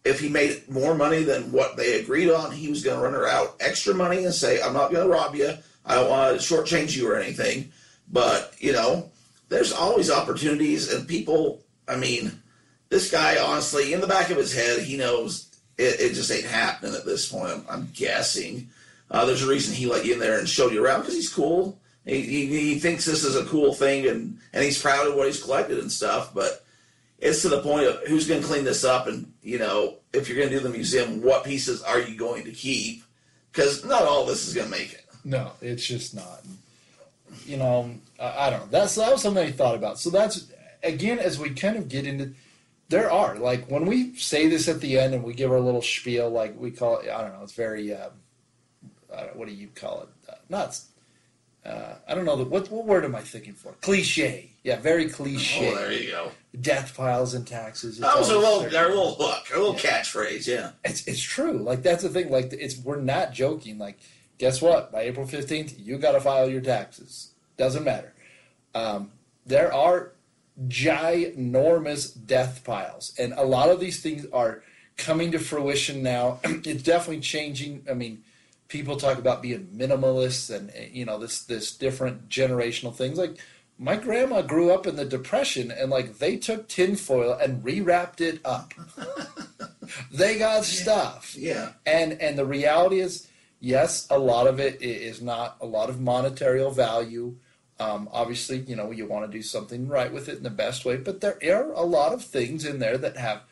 Speaker 2: if he made more money than what they agreed on, he was going to run her out extra money and say, I'm not going to rob you. I don't want to shortchange you or anything. But, you know, there's always opportunities, and people, I mean, this guy, honestly, in the back of his head, he knows it, it just ain't happening at this point, I'm, I'm guessing. Uh, there's a reason he let you in there and showed you around because he's cool. He, he, he thinks this is a cool thing and, and he's proud of what he's collected and stuff. But it's to the point of who's going to clean this up and, you know, if you're going to do the museum, what pieces are you going to keep? Because not all this is going to make it.
Speaker 1: No, it's just not. You know, I, I don't know. That's that was something I thought about. So that's again as we kind of get into. There are like when we say this at the end and we give our little spiel, like we call it. I don't know. It's very. Um, I don't, what do you call it? Uh, not. Uh, I don't know the, what what word am I thinking for? Cliche. Yeah, very cliche.
Speaker 2: Oh, there you go.
Speaker 1: Death piles and taxes. It's
Speaker 2: That was a little, our little hook, our little
Speaker 1: Yeah.
Speaker 2: catchphrase, yeah.
Speaker 1: it's it's true. Like that's the thing. Like it's we're not joking. Like guess what? By April fifteenth, you got to file your taxes. Doesn't matter. Um, there are ginormous death piles, and a lot of these things are coming to fruition now. it's definitely changing. I mean, people talk about being minimalists, and eh, you know this this different generational things. Like my grandma grew up in the depression, and like they took tinfoil and rewrapped it up. they got stuff.
Speaker 2: Yeah.
Speaker 1: And and the reality is, yes, a lot of it is is not a lot of monetary value. Um, obviously, you know, you want to do something right with it in the best way, but there are a lot of things in there that have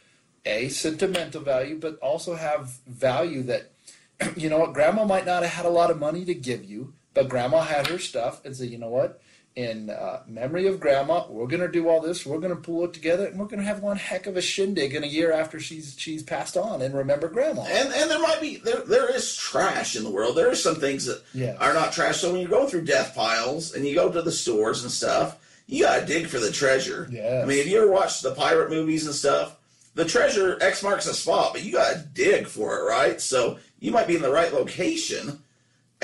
Speaker 1: a sentimental value, but also have value that, you know what, grandma might not have had a lot of money to give you, but grandma had her stuff and said, you know what, in uh, memory of grandma, we're going to do all this, we're going to pull it together, and we're going to have one heck of a shindig in a year after she's she's passed on and remember grandma.
Speaker 2: And and there might be there there is trash in the world. There are some things that
Speaker 1: Yes.
Speaker 2: are not trash. So when you go through death piles and you go to the stores and stuff, you gotta dig for the treasure. I mean, if you ever watched the pirate movies and stuff, the treasure X marks a spot, but you gotta dig for it, right? So you might be in the right location,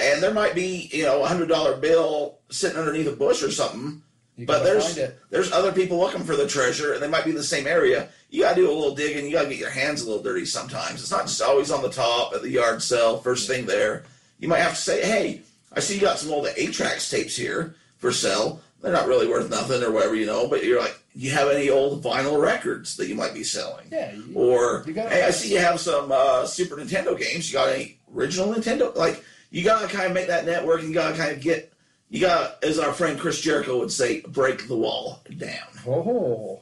Speaker 2: and there might be you know a hundred dollar bill sitting underneath a bush or something.
Speaker 1: You
Speaker 2: But there's there's other people looking for the treasure, and they might be in the same area. You got to do a little digging. You got to get your hands a little dirty sometimes. It's not just always on the top at the yard sale, first thing there. You might have to say, "Hey, I see you got some old eight tracks tapes here for sale. They're not really worth nothing or whatever, you know." But you're like, "You have any old vinyl records that you might be selling?"
Speaker 1: Yeah, you-
Speaker 2: Or,
Speaker 1: You
Speaker 2: "Hey, I see you have some uh, Super Nintendo games. You got any original Nintendo?" Like, you got to kind of make that network. and You got to kind of get. You got, to, as our friend Chris Jericho would say, break the wall down
Speaker 1: Oh,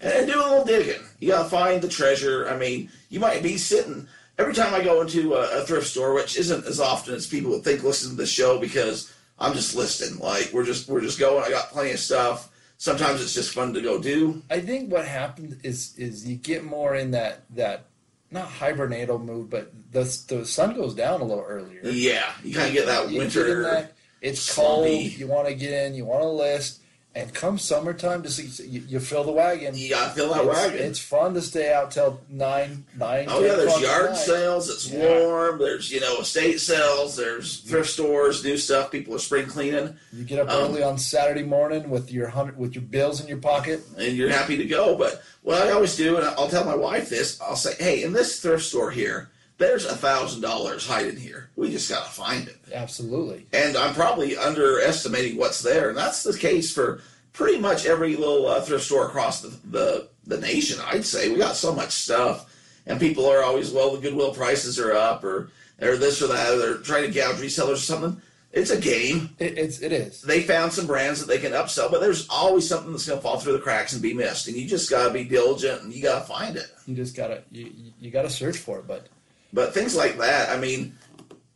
Speaker 2: and do a little digging. You gotta find the treasure. I mean, you might be sitting every time I go into a, a thrift store, which isn't as often as people would think listen to the show because I'm just listing. Like we're just we're just going. I got plenty of stuff. Sometimes it's just fun to go do.
Speaker 1: I think what happened is is you get more in that that not hibernatal mood, but the the sun goes down a little earlier.
Speaker 2: Yeah, you kind of get that
Speaker 1: You
Speaker 2: winter.
Speaker 1: get in that, it's
Speaker 2: slumpy.
Speaker 1: cold. You want to get in. You want to list. And come summertime, to see you, you fill the wagon.
Speaker 2: You gotta fill that
Speaker 1: it's,
Speaker 2: wagon.
Speaker 1: it's fun to stay out till nine nine.
Speaker 2: Oh yeah, there's yard
Speaker 1: night.
Speaker 2: sales. It's
Speaker 1: Yeah.
Speaker 2: warm. There's you know estate sales. There's thrift stores, new stuff. People are spring cleaning,
Speaker 1: You get up
Speaker 2: Um,
Speaker 1: early on Saturday morning with your hundred with your bills in your pocket.
Speaker 2: and you're happy to go. But what I always do, and I'll tell my wife this, I'll say, hey, in this thrift store here, there's a thousand dollars hiding here. We just gotta find it.
Speaker 1: Absolutely.
Speaker 2: And I'm probably underestimating what's there, and that's the case for pretty much every little uh, thrift store across the, the the nation. I'd say we got so much stuff, and people are always well, the Goodwill prices are up, or or this or that, or they're trying to gouge resellers or something. It's a game.
Speaker 1: It, it's it is.
Speaker 2: They found some brands that they can upsell, but there's always something that's going to fall through the cracks and be missed, and you just got to be diligent and you got to find it.
Speaker 1: You just gotta you- you gotta search for it. But
Speaker 2: But things like that, I mean,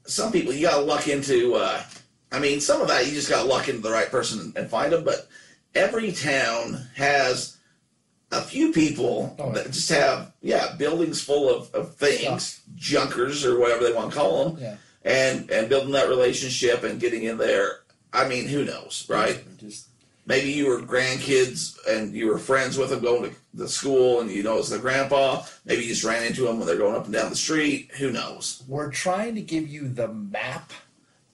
Speaker 2: some people you got to luck into. Uh, I mean, some of that you just got to luck into the right person and, find them. But every town has a few people
Speaker 1: Oh,
Speaker 2: that just have yeah buildings full of, of things, junkers or whatever they want to call them,
Speaker 1: yeah,
Speaker 2: and and building that relationship and getting in there. I mean, who knows, right?
Speaker 1: Just
Speaker 2: Maybe you were grandkids and you were friends with them going to the school and you know it's their grandpa. Maybe you just ran into them when they're going up and down the street. Who knows?
Speaker 1: we're trying to give you the map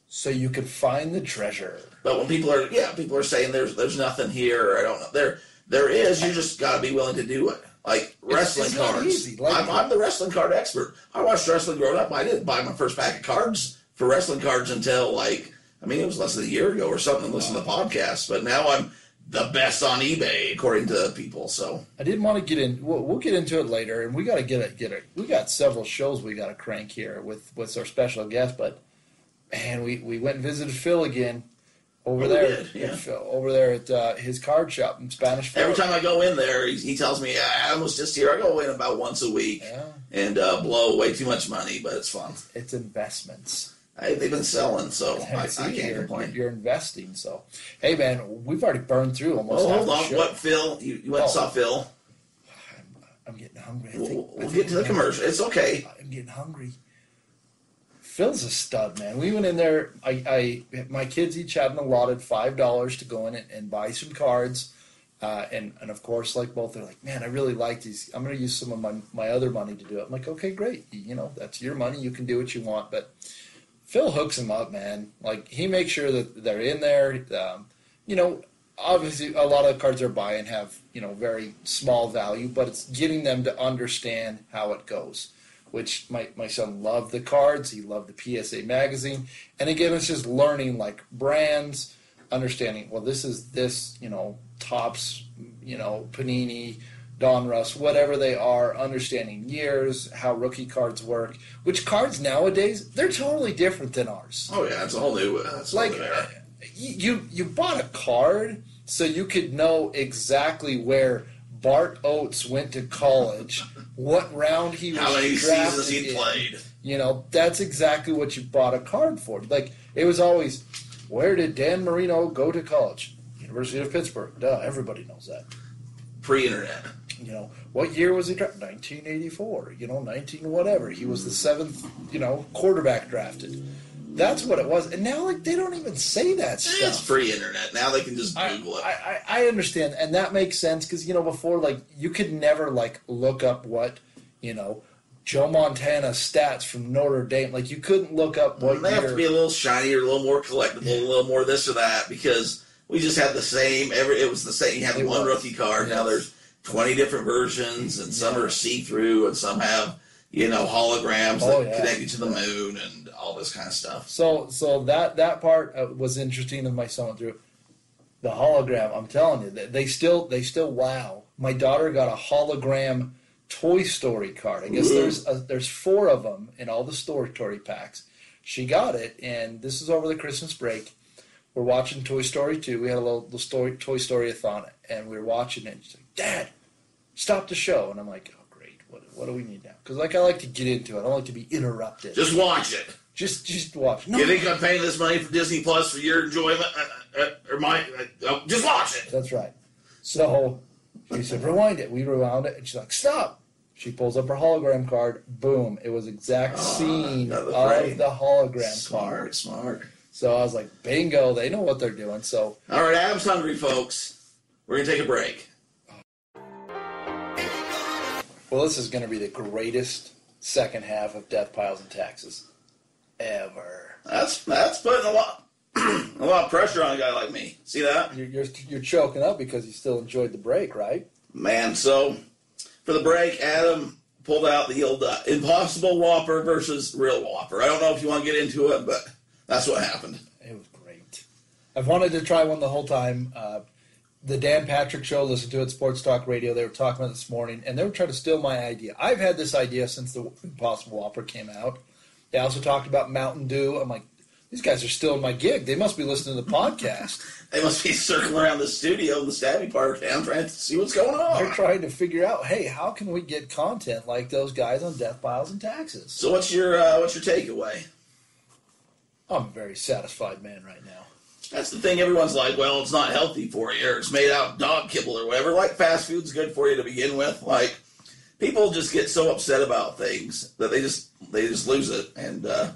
Speaker 1: so you can find the treasure.
Speaker 2: But when people are yeah, people are saying there's there's nothing here I don't know. There there is, you just gotta be willing to do it. Like wrestling
Speaker 1: it's not
Speaker 2: cards.
Speaker 1: Like-
Speaker 2: I'm, I'm the wrestling card expert. I watched wrestling growing up. I didn't buy my first pack of cards for wrestling cards until like I mean it was less than a year ago or something. Listen to the podcast, but now I'm the best on eBay according to people. So
Speaker 1: I didn't want to get in. We'll, we'll get into it later, and we got to get it. Get it. We got several shows we got to crank here with with our special guest. But man, we we went and visited Phil again over
Speaker 2: Oh,
Speaker 1: there.
Speaker 2: did, yeah.
Speaker 1: Phil, over there at uh, his card shop in Spanish.
Speaker 2: every time I go in there, he, he tells me I was just here. I go in about once a week
Speaker 1: yeah,
Speaker 2: and uh, blow way too much money, but it's fun.
Speaker 1: it's investments.
Speaker 2: I, they've been selling, so I,
Speaker 1: See,
Speaker 2: I can't
Speaker 1: you're,
Speaker 2: complain.
Speaker 1: You're investing. So, hey man, we've already burned through almost.
Speaker 2: Oh, hold on.
Speaker 1: show.
Speaker 2: What, Phil? You, you went and
Speaker 1: Oh.
Speaker 2: saw Phil?
Speaker 1: I'm getting hungry. I
Speaker 2: We'll, we'll get to the
Speaker 1: think-
Speaker 2: commercial. It's okay.
Speaker 1: I'm getting hungry. Phil's a stud, man. We went in there. I, I my kids each had an allotted five dollars to go in and, and buy some cards, uh, and and of course, like both, they're like, man, I really like these. I'm going to use some of my my other money to do it. I'm like, okay, great. You know, that's your money. You can do what you want. But Phil hooks them up, man. Like he makes sure that they're in there. Um, you know, obviously, a lot of cards they're buying have you know very small value, but it's getting them to understand how it goes which my, my son loved the cards. He loved the PSA magazine. And again, it's just learning like brands, understanding, well, this is this, you know, Topps, you know, Panini, Donruss, whatever they are, understanding years, how rookie cards work, which cards nowadays, they're totally different than ours.
Speaker 2: Oh yeah, it's a whole new. Uh, it's whole
Speaker 1: Like,
Speaker 2: new era.
Speaker 1: you, you bought a card so you could know exactly where Bart Oates went to college, what round he was
Speaker 2: How many
Speaker 1: drafted
Speaker 2: seasons he
Speaker 1: in.
Speaker 2: played?
Speaker 1: You know, that's exactly what you bought a card for. Like it was always, where did Dan Marino go to college? University of Pittsburgh. Duh, everybody knows that.
Speaker 2: Pre-internet.
Speaker 1: You know, what year was he drafted? 1984. You know, 19 whatever. He was the hmm. seventh, you know, quarterback drafted. That's what it was. And now, like, they don't even say that stuff.
Speaker 2: It's
Speaker 1: stuff.
Speaker 2: pre-internet. Now they can just
Speaker 1: I,
Speaker 2: Google it.
Speaker 1: I, I I understand, and that makes sense because you know before, like, you could never like look up what you know Joe Montana's stats from Notre Dame. Like, you couldn't look up what
Speaker 2: they
Speaker 1: year.
Speaker 2: have to be a little shinier, a little more collectible, a little more this or that because we just had the same. Every it was the same. You had
Speaker 1: It
Speaker 2: one
Speaker 1: was.
Speaker 2: rookie card. Now there's twenty different versions, and some are see-through, and some have you know holograms
Speaker 1: Oh,
Speaker 2: that
Speaker 1: yeah.
Speaker 2: connect you to the moon and all this kind of stuff.
Speaker 1: So so that that part uh, was interesting. And my son through the hologram. I'm telling you, they, still they still wow. My daughter got a hologram Toy Story card. I guess
Speaker 2: Ooh.
Speaker 1: there's a, there's four of them in all the Story Story packs. She got it, and this is over the Christmas break. We're watching Toy Story 2. We had a little, little story, Toy Story a thon, and we were watching it. And she's like, Dad, stop the show. And I'm like, oh, great. What, what do we need now? Because like I like to get into it. I don't like to be interrupted.
Speaker 2: Just watch it.
Speaker 1: Just just watch. No,
Speaker 2: You think I'm paying this money for Disney Plus for your enjoyment, uh, uh, or my? Uh, uh, just watch it.
Speaker 1: That's right. So she said, rewind it. We rewound it, and she's like, stop. She pulls up her hologram card. Boom! It was exact
Speaker 2: Ah,
Speaker 1: scene of
Speaker 2: frame.
Speaker 1: the hologram card.
Speaker 2: Smart, smart.
Speaker 1: So I was like, bingo! They know what they're doing. So
Speaker 2: All right, Adam's hungry, folks. We're gonna take a break.
Speaker 1: Well, this is going to be the greatest second half of Death Piles and Taxes ever.
Speaker 2: That's that's putting a lot a lot of pressure on a guy like me. See that?
Speaker 1: You're, you're you're choking up because you still enjoyed the break, right?
Speaker 2: Man, so for the break, Adam pulled out the old uh, Impossible Whopper versus Real Whopper. I don't know if you want to get into it, but that's what happened.
Speaker 1: It was great. I've wanted to try one the whole time. Uh, the Dan Patrick Show, listen to it, Sports Talk Radio. They were talking about this morning, and they were trying to steal my idea. I've had this idea since the Impossible Whopper came out. They also talked about Mountain Dew. I'm like, these guys are stealing my gig. They must be listening to the podcast.
Speaker 2: They must be circling around the studio in the Stabby Park town trying to see what's going on.
Speaker 1: They're trying to figure out, hey, how can we get content like those guys on Death Piles and Taxes?
Speaker 2: So what's your uh, what's your takeaway?
Speaker 1: I'm a very satisfied man right now.
Speaker 2: That's the thing. Everyone's like, well, it's not healthy for you, or it's made out of dog kibble or whatever. Like fast food's good for you to begin with. Like people just get so upset about things that they just they just lose it, and uh,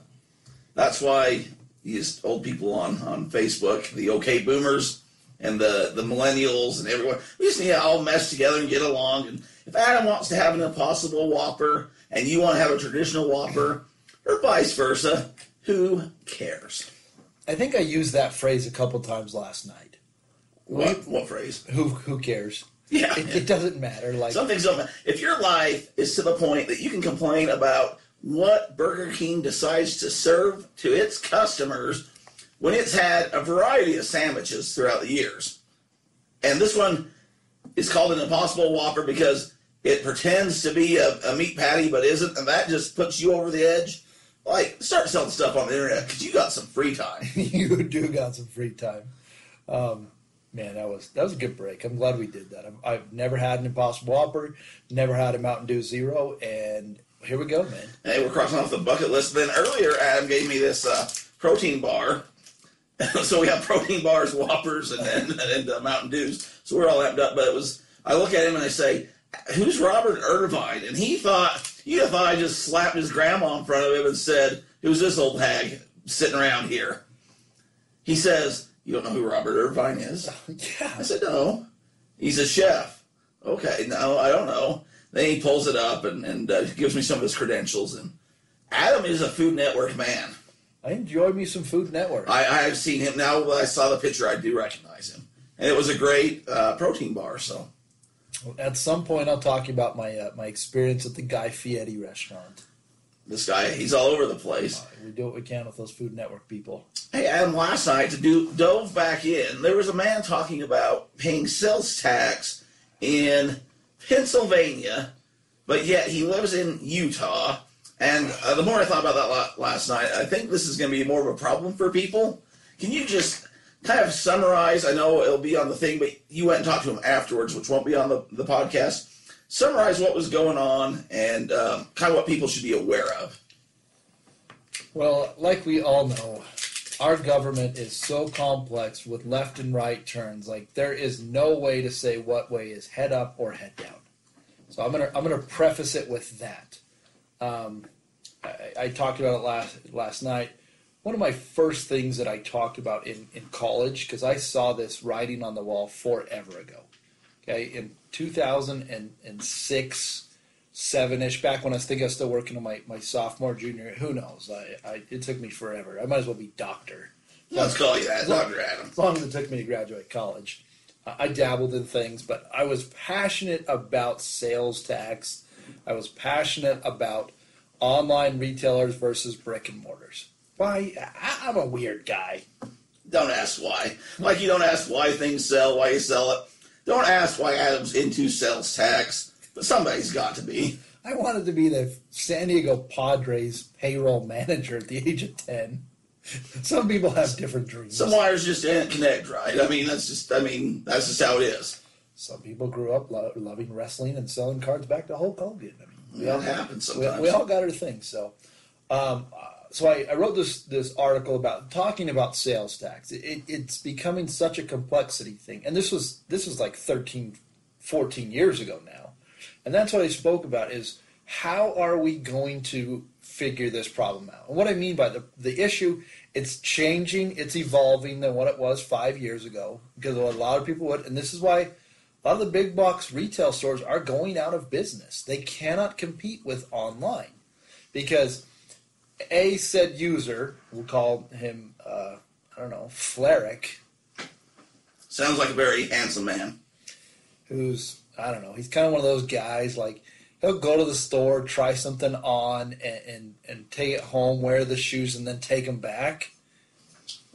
Speaker 2: that's why these old people on on Facebook, the OK Boomers and the the millennials and everyone, we just need to all mesh together and get along. And if Adam wants to have an Impossible Whopper and you want to have a traditional Whopper, or vice versa, who cares?
Speaker 1: I think I used that phrase a couple times last night.
Speaker 2: What what phrase?
Speaker 1: Who who cares?
Speaker 2: Yeah,
Speaker 1: It, it doesn't matter. Like
Speaker 2: Some things. If your life is to the point that you can complain about what Burger King decides to serve to its customers when it's had a variety of sandwiches throughout the years, and this one is called an Impossible Whopper because it pretends to be a, a meat patty but isn't, and that just puts you over the edge. Like, start selling stuff on the internet because you got some free time.
Speaker 1: you do got some free time. Um, man, that was that was a good break. I'm glad we did that. i have never had an Impossible Whopper, never had a Mountain Dew Zero, and here we go, man.
Speaker 2: Hey, we're crossing off the bucket list. Then earlier, Adam gave me this uh, protein bar. so we have protein bars, Whoppers, and then and uh, Mountain Dews. So we're all amped up. But it was I look at him and I say, "Who's Robert Irvine?" And he thought you thought I just slapped his grandma in front of him and said, "Who's this old hag sitting around here?" He says, "You don't know who Robert Irvine is?"
Speaker 1: yeah.
Speaker 2: I said, "No." He's a chef. Okay, no, I don't know. Then he pulls it up and, and uh, gives me some of his credentials. And Adam is a Food Network man.
Speaker 1: I enjoy me some Food Network.
Speaker 2: I, I have seen him now. When I saw the picture, I do recognize him, and it was a great uh, protein bar. So
Speaker 1: At some point, I'll talk about my uh, my experience at the Guy Fieri restaurant.
Speaker 2: this guy, he's all over the place.
Speaker 1: Uh, we do what we can with those Food Network people.
Speaker 2: Hey, Adam, last night to do dove back in, there was a man talking about paying sales tax in Pennsylvania, but yet he lives in Utah. And uh, the more I thought about that last night, I think this is going to be more of a problem for people. Can you just kind of summarize? I know it'll be on the thing, but you went and talked to him afterwards, which won't be on the, the podcast. Summarize what was going on and um, kind of what people should be aware of.
Speaker 1: Well, like we all know, our government is so complex with left and right turns. Like there is no way to say what way is head up or head down. So I'm gonna I'm gonna preface it with that. Um, I, I talked about it last last night. One of my first things that I talked about in, in college, because I saw this writing on the wall forever ago. Okay, in 2006, seven ish, back when I think I was still working on my, my sophomore, junior. Who knows? I, I it took me forever. I might as well be doctor.
Speaker 2: Let's call you that, Dr. Adam.
Speaker 1: As long as it took me to graduate college. Uh, I dabbled in things, but I was passionate about sales tax. I was passionate about online retailers versus brick and mortars. Why? I- I'm a weird guy.
Speaker 2: Don't ask why. Like you don't ask why things sell, why you sell it. Don't ask why Adam's into sales tax. But somebody's got to be.
Speaker 1: I wanted to be the San Diego Padres payroll manager at the age of 10. Some people have different dreams.
Speaker 2: Some wires just didn't connect right. I mean, that's just. I mean, that's just how it is.
Speaker 1: Some people grew up lo- loving wrestling and selling cards back to Hulk Hogan. I mean,
Speaker 2: That happens
Speaker 1: we,
Speaker 2: sometimes.
Speaker 1: we all got our things. So, um, so I, I wrote this this article about talking about sales tax. It, it, it's becoming such a complexity thing, and this was this was like 13, 14 years ago now, and that's what I spoke about is how are we going to figure this problem out? And what I mean by the the issue, it's changing, it's evolving than what it was five years ago because a lot of people would, and this is why. A lot of the big box retail stores are going out of business. They cannot compete with online because a said user, we'll call him, uh, I don't know, Flerick,
Speaker 2: Sounds like a very handsome man.
Speaker 1: who's I don't know, he's kind of one of those guys like he'll go to the store, try something on, and and, and take it home, wear the shoes, and then take them back.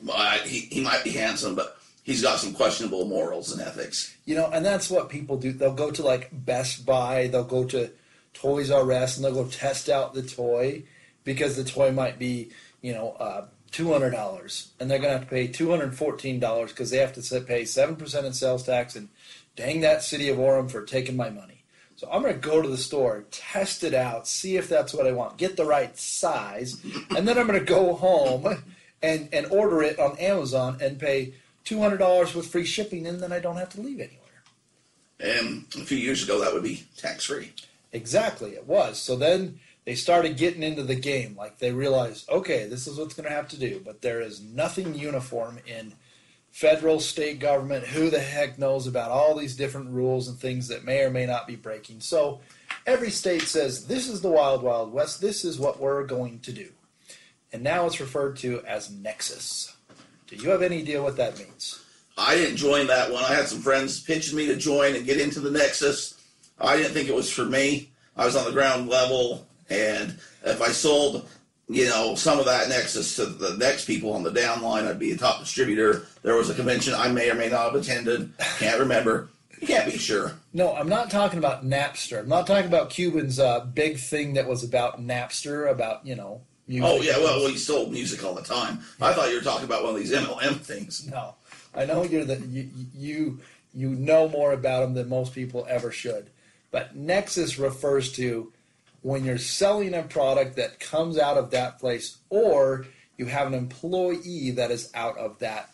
Speaker 2: Well, I, he, he might be handsome, but he's got some questionable morals and ethics.
Speaker 1: You know, and that's what people do. They'll go to like Best Buy, they'll go to Toys R Us, and they'll go test out the toy because the toy might be, you know, uh, two hundred dollars, and they're going to have to pay two hundred fourteen dollars because they have to pay seven percent in sales tax. And dang that city of Orem for taking my money. So I'm going to go to the store, test it out, see if that's what I want, get the right size, and then I'm going to go home and and order it on Amazon and pay two hundred dollars with free shipping, and then I don't have to leave anywhere.
Speaker 2: And a few years ago, that would be tax free.
Speaker 1: Exactly, it was. So then they started getting into the game. Like they realized, okay, this is what's going to have to do. But there is nothing uniform in federal, state government. Who the heck knows about all these different rules and things that may or may not be breaking? So every state says, this is the wild, wild west. This is what we're going to do. And now it's referred to as Nexus. Do you have any idea what that means?
Speaker 2: I didn't join that one. I had some friends pitching me to join and get into the Nexus. I didn't think it was for me. I was on the ground level, and if I sold, you know, some of that Nexus to the next people on the downline, I'd be a top distributor. There was a convention I may or may not have attended. Can't remember. You can't be sure.
Speaker 1: No, I'm not talking about Napster. I'm not talking about Cuban's uh, big thing that was about Napster, about, you know,
Speaker 2: music. Oh, yeah, well, he sold music all the time. Yeah. I thought you were talking about one of these MLM things.
Speaker 1: No. I know you're the you, you you know more about them than most people ever should. But Nexus refers to when you're selling a product that comes out of that place or you have an employee that is out of that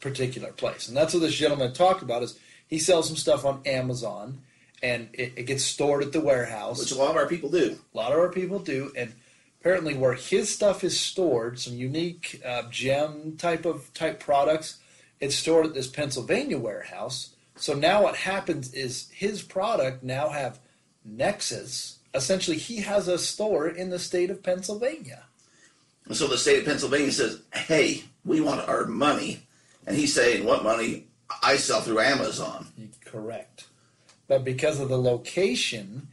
Speaker 1: particular place. And that's what this gentleman talked about is he sells some stuff on Amazon and it, it gets stored at the warehouse.
Speaker 2: Which a lot of our people do.
Speaker 1: A lot of our people do. And apparently where his stuff is stored, some unique uh, gem type of type products, it's stored at this Pennsylvania warehouse so now what happens is his product now have Nexus. Essentially, he has a store in the state of Pennsylvania.
Speaker 2: So the state of Pennsylvania says, "Hey, we want our money," and he's saying, "What money? I sell through Amazon."
Speaker 1: Correct, but because of the location,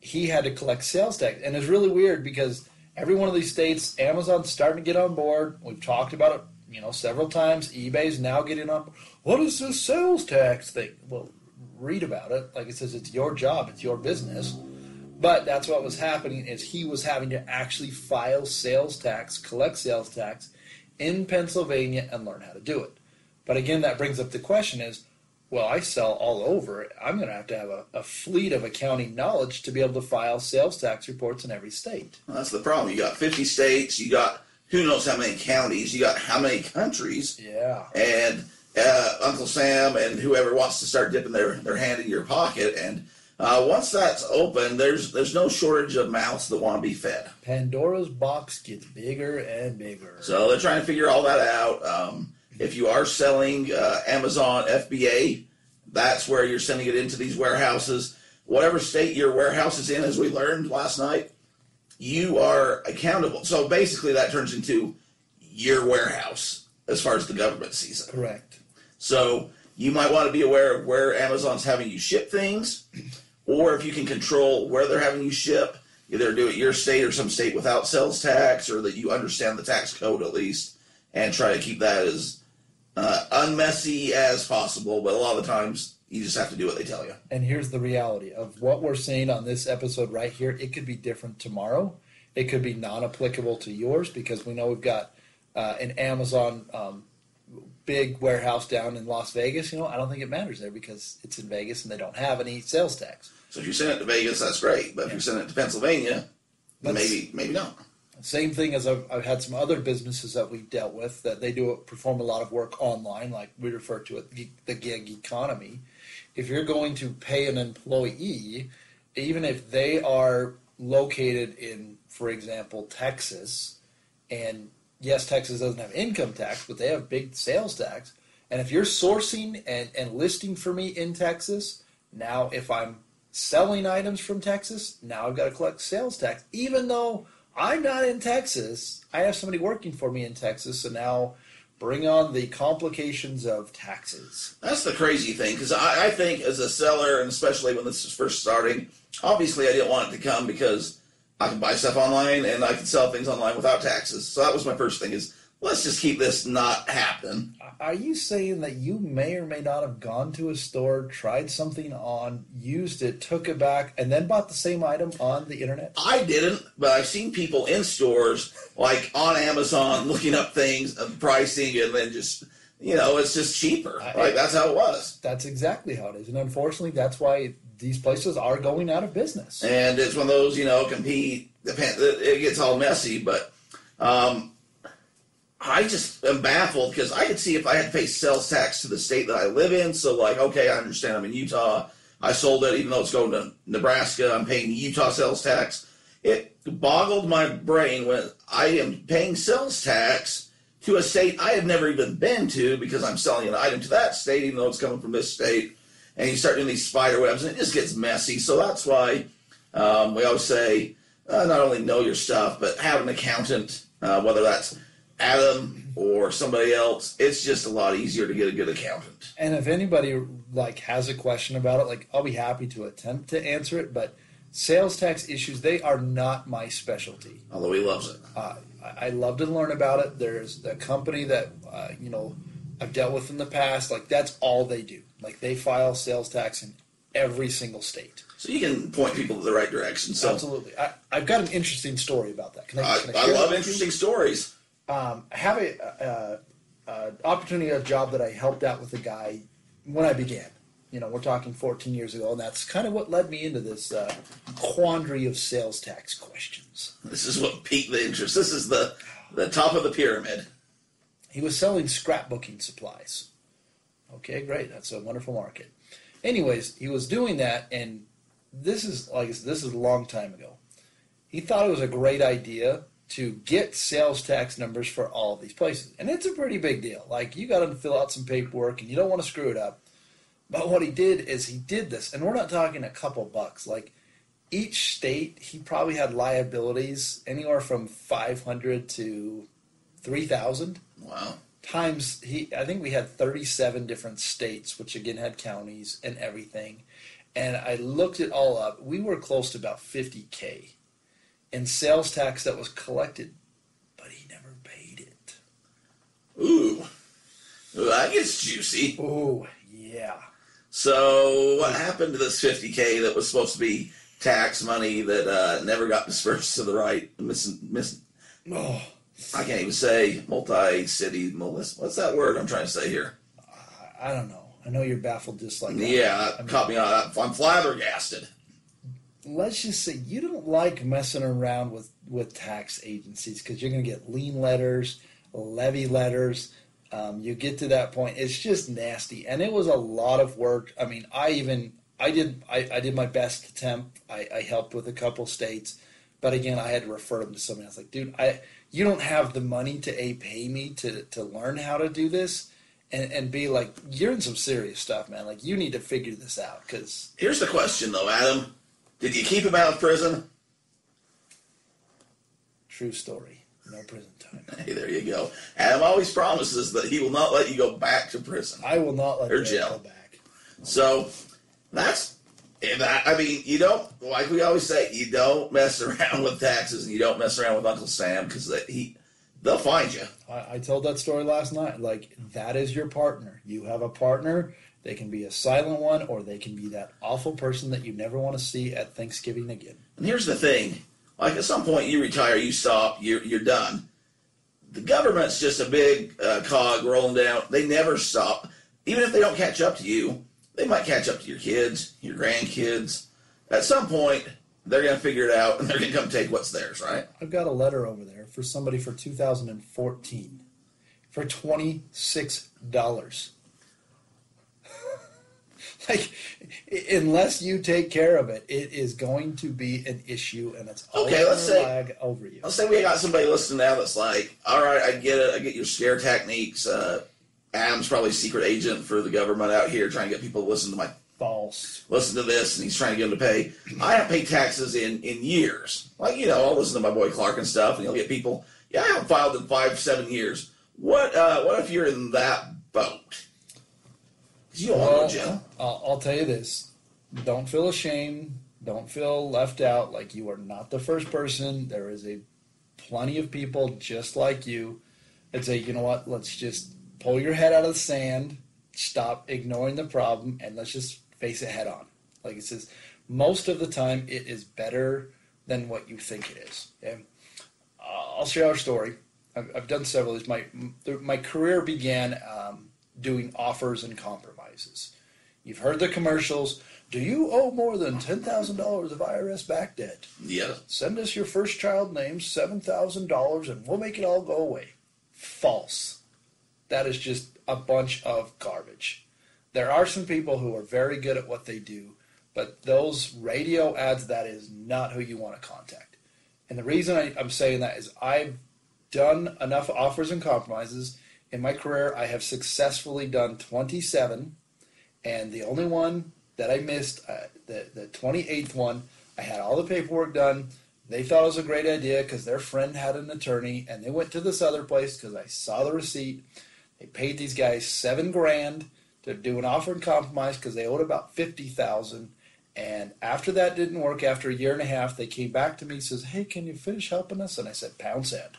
Speaker 1: he had to collect sales tax, and it's really weird because every one of these states, Amazon's starting to get on board. We've talked about it you know, several times. eBay's now getting up. What is this sales tax thing? Well, read about it. Like it says, it's your job, it's your business. But that's what was happening is he was having to actually file sales tax, collect sales tax in Pennsylvania and learn how to do it. But again, that brings up the question is, well, I sell all over. I'm going to have to have a, a, fleet of accounting knowledge to be able to file sales tax reports in every state.
Speaker 2: Well, that's the problem. You got 50 states. You got who knows how many counties, you got how many countries.
Speaker 1: Yeah.
Speaker 2: And uh, Uncle Sam and whoever wants to start dipping their, their hand in your pocket. And uh, once that's open, there's there's no shortage of mouths that want to be fed.
Speaker 1: Pandora's box gets bigger and bigger.
Speaker 2: So they're trying to figure all that out. Um, if you are selling uh, Amazon FBA, that's where you're sending it into these warehouses. Whatever state your warehouse is in, as we learned last night, you are accountable. So basically, that turns into your warehouse as far as the government sees it.
Speaker 1: Correct.
Speaker 2: So you might want to be aware of where Amazon's having you ship things, or if you can control where they're having you ship, either do it your state or some state without sales tax, or that you understand the tax code at least, and try to keep that as uh, unmessy as possible. But a lot of the times, you just have to do what they tell you.
Speaker 1: And here's the reality of what we're saying on this episode right here. It could be different tomorrow. It could be non-applicable to yours because we know we've got uh, an Amazon um, big warehouse down in Las Vegas. You know, I don't think it matters there because it's in Vegas and they don't have any sales tax.
Speaker 2: So if you send it to Vegas, that's great. But if you send it to Pennsylvania, that's, maybe maybe not.
Speaker 1: Same thing as I've, I've, had some other businesses that we've dealt with that they do perform a lot of work online, like we refer to it the gig economy if you're going to pay an employee, even if they are located in, for example, Texas, and yes, Texas doesn't have income tax, but they have big sales tax. And if you're sourcing and, and listing for me in Texas, now if I'm selling items from Texas, now I've got to collect sales tax. Even though I'm not in Texas, I have somebody working for me in Texas, so now Bring on the complications of taxes.
Speaker 2: That's the crazy thing because I, I think as a seller, and especially when this is first starting, obviously I didn't want it to come because I can buy stuff online and I can sell things online without taxes. So that was my first thing is let's just keep this not happen.
Speaker 1: Are you saying that you may or may not have gone to a store, tried something on, used it, took it back, and then bought the same item on the internet?
Speaker 2: I didn't, but I've seen people in stores, like on Amazon, looking up things, uh, pricing, and then just, you know, it's just cheaper.
Speaker 1: I-
Speaker 2: Like that's how it was.
Speaker 1: That's exactly how it is. And unfortunately, that's why these places are going out of business.
Speaker 2: and it's one of those you know compete it gets all messy but um, i just am baffled because i could see if i had to pay sales tax to the state that i live in. So like okay i understand i'm in utah. I sold it even though it's going to nebraska i'm paying utah sales tax. It boggled my brain when i am paying sales tax to a state i have never even been to because i'm selling an item to that state even though it's coming from this state. And you start doing these spider webs and it just gets messy. So that's why um, we always say uh, not only know your stuff, but have an accountant, uh, whether that's Adam or somebody else. It's just a lot easier to get a good accountant.
Speaker 1: And if anybody like has a question about it, like I'll be happy to attempt to answer it. But sales tax issues, they are not my specialty.
Speaker 2: Although he loves it.
Speaker 1: Uh, I I love to learn about it. There's a company that uh, you know I've dealt with in the past. Like that's all they do. Like they file sales tax in every single state.
Speaker 2: So you can point people to the right direction. So
Speaker 1: Absolutely. I, I've got an interesting story about that. Can I?
Speaker 2: I,
Speaker 1: can
Speaker 2: I
Speaker 1: share
Speaker 2: love
Speaker 1: that
Speaker 2: interesting stories.
Speaker 1: Um, I have a, uh, uh, opportunity, a job that I helped out with a guy when I began. You know, we're talking 14 years ago, and that's kind of what led me into this uh, quandary of sales tax questions.
Speaker 2: This is what piqued the interest. This is the the top of the pyramid.
Speaker 1: He was selling scrapbooking supplies. Okay, great. That's a wonderful market. Anyways, he was doing that, and this is like this is a long time ago. He thought it was a great idea to get sales tax numbers for all of these places, and it's a pretty big deal. Like you got to fill out some paperwork, and you don't want to screw it up. But what he did is he did this, and we're not talking a couple bucks. Like each state, he probably had liabilities anywhere from five hundred to three thousand
Speaker 2: Wow.
Speaker 1: times he i think we had 37 different states which again had counties and everything and i looked it all up we were close to about 50k in sales tax that was collected but he never paid it
Speaker 2: Ooh. Ooh, that gets juicy.
Speaker 1: oh yeah
Speaker 2: So what happened to this 50k that was supposed to be tax money that uh, never got dispersed to the right? Miss, miss,
Speaker 1: oh
Speaker 2: I can't even say multi-city. What's what's that word I'm trying to say here?
Speaker 1: i, don't know i know you're baffled just like that.
Speaker 2: Yeah,
Speaker 1: I mean,
Speaker 2: caught me on. I'm flabbergasted.
Speaker 1: Let's just say you don't like messing around with with tax agencies because you're going to get lien letters, levy letters. Um, you get to that point, it's just nasty, and it was a lot of work. I mean, I even I did I, I did my best attempt. I, I helped with a couple states, but again, I had to refer them to somebody else. Like, dude, I you don't have the money to a pay me to to learn how to do this. And, and be like, you're in some serious stuff, man. Like, you need to figure this out because
Speaker 2: Here's the question, though, Adam. Did you keep him out of prison?
Speaker 1: true story, no prison time.
Speaker 2: Hey, there you go. Adam always promises that he will not let you go back to prison.
Speaker 1: I will not let
Speaker 2: Or jail.
Speaker 1: go back.
Speaker 2: So that's and that. I mean, you don't like we always say, you don't mess around with taxes and you don't mess around with Uncle Sam because he they'll find you.
Speaker 1: I, I told that story last night. Like that is your partner. You have a partner. They can be a silent one, or they can be that awful person that you never want to see at Thanksgiving again.
Speaker 2: And here's the thing: like at some point, you retire, you stop, you're you're done. The government's just a big uh, cog rolling down. They never stop. Even if they don't catch up to you, they might catch up to your kids, your grandkids. At some point, they're going to figure it out and they're going to come take what's theirs, right?
Speaker 1: I've got a letter over there for somebody for 2014 for twenty six dollars. like, unless you take care of it, it is going to be an issue, and it's always
Speaker 2: Okay, let's say-
Speaker 1: lag over you.
Speaker 2: Let's say we got somebody listening now that's like, all right, I get it. I get your scare techniques. Uh, Adam's probably a secret agent for the government out here trying to get people to listen to my
Speaker 1: False.
Speaker 2: listen to this, and he's trying to get them to pay. I haven't paid taxes in in years. Like you know, I'll listen to my boy Clark and stuff, and he'll get people. Yeah, I haven't filed in five, seven years. What uh, what if you're in that boat? To jail.
Speaker 1: I'll, I'll tell you this: don't feel ashamed. Don't feel left out. Like you are not the first person. There is a plenty of people just like you that say, you know what? Let's just pull your head out of the sand. Stop ignoring the problem, and let's just face it head on. Like it says, most of the time, it is better than what you think it is. Uh, I'll share our story. I've, I've done several of these. My my career began um, doing offers and compromises. You've heard the commercials. Do you owe more than ten thousand dollars of IRS back debt?
Speaker 2: Yeah.
Speaker 1: Send us your first child name, seven thousand dollars, and we'll make it all go away. False. That is just a bunch of garbage. There are some people who are very good at what they do, but those radio ads, that is not who you want to contact. And the reason I, I'm saying that is I've done enough offers and compromises in my career. I have successfully done 27, and the only one that I missed, uh, the the 28th one, I had all the paperwork done. They thought it was a great idea because their friend had an attorney, and they went to this other place because I saw the receipt. They paid these guys seven grand to do an offer and compromise because they owed about fifty thousand. And after that didn't work, after a year and a half, they came back to me and says, "Hey, can you finish helping us?" And I said, "Pound sand."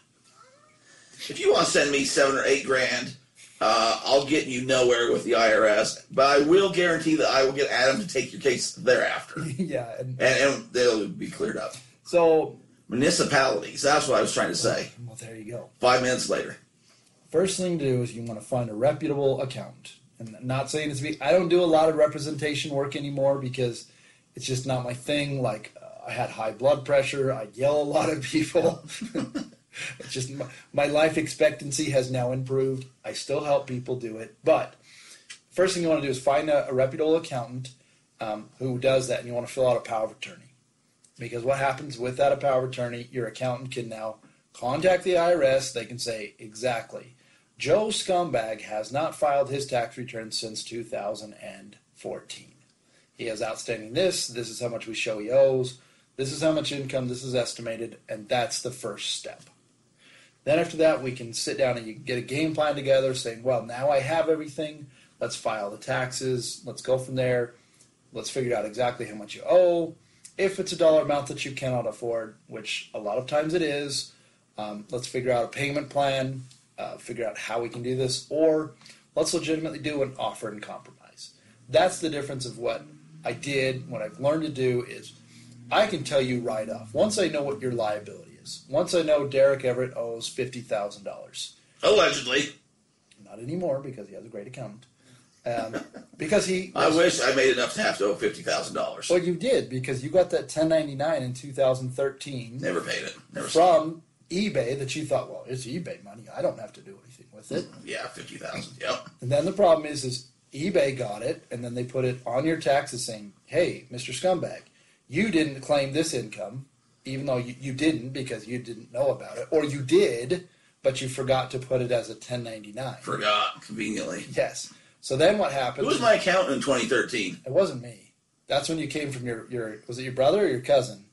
Speaker 2: If you want to send me seven or eight grand, uh, I'll get you nowhere with the IRS. But I will guarantee that I will get Adam to take your case thereafter,
Speaker 1: yeah, and
Speaker 2: and they'll be cleared up.
Speaker 1: so
Speaker 2: Municipalities. That's what I was trying to say.
Speaker 1: well, there you go.
Speaker 2: Five minutes later.
Speaker 1: First thing to do is you want to find a reputable accountant. And I'm not saying it's be. I don't do a lot of representation work anymore because it's just not my thing. Like uh, I had high blood pressure. I yell a lot at people. it's just my, my life expectancy has now improved. I still help people do it, but first thing you want to do is find a, a reputable accountant um, who does that, and you want to fill out a power of attorney. Because what happens with that a power of attorney, your accountant can now contact the IRS. They can say exactly, Joe Scumbag has not filed his tax return since 2014. He has outstanding this. This is how much we show he owes. This is how much income this is estimated, and that's the first step. Then after that, we can sit down and you can get a game plan together, saying, "Well, now I have everything. Let's file the taxes. Let's go from there. Let's figure out exactly how much you owe. If it's a dollar amount that you cannot afford, which a lot of times it is, um, let's figure out a payment plan. Uh, figure out how we can do this, or let's legitimately do an offer and compromise. That's the difference of what I did. What I've learned to do is I can tell you right off once I know what your liability Once I know Derek Everett owes fifty thousand dollars.
Speaker 2: Allegedly.
Speaker 1: Not anymore because he has a great accountant. Um, because he,
Speaker 2: I wish I made enough to have to owe fifty thousand dollars.
Speaker 1: well, you did because you got that ten ninety nine in two thousand thirteen
Speaker 2: Never paid it. Never
Speaker 1: from eBay that you thought, well, it's eBay money. I don't have to do anything with it.
Speaker 2: it. Yeah, fifty thousand. Yep.
Speaker 1: And then the problem is, is eBay got it, and then they put it on your taxes saying, "Hey, Mr. Scumbag, you didn't claim this income, even though you, you didn't because you didn't know about it, or you did, but you forgot to put it as a 1099."
Speaker 2: Forgot conveniently.
Speaker 1: Yes. So then what
Speaker 2: Who
Speaker 1: happened?
Speaker 2: was my accountant in 2013?
Speaker 1: It wasn't me. That's when you came from your your was it your brother or your cousin?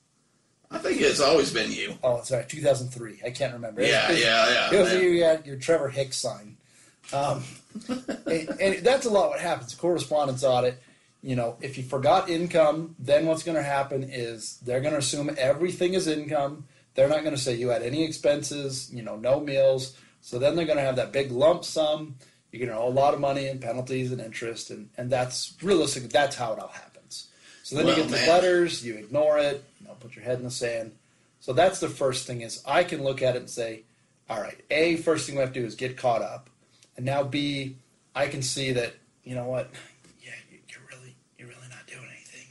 Speaker 2: I think it's always been you.
Speaker 1: Oh, sorry, 2003. I can't remember.
Speaker 2: Yeah,
Speaker 1: It was-
Speaker 2: yeah, yeah.
Speaker 1: It was
Speaker 2: man.
Speaker 1: you you had your Trevor Hicks sign. Um, and, and that's a lot what happens. Correspondence audit, you know, if you forgot income, then what's going to happen is they're going to assume everything is income. They're not going to say you had any expenses, you know, no meals. So then they're going to have that big lump sum. You're going to owe a lot of money in penalties and interest, and, and that's realistic. That's how it all happens. So then
Speaker 2: Well,
Speaker 1: you get the letters, you ignore it, you know, put your head in the sand. So that's the first thing is I can look at it and say, all right, A, first thing we have to do is get caught up. And now B, I can see that, you know what, yeah, you- you're really you're really not doing anything.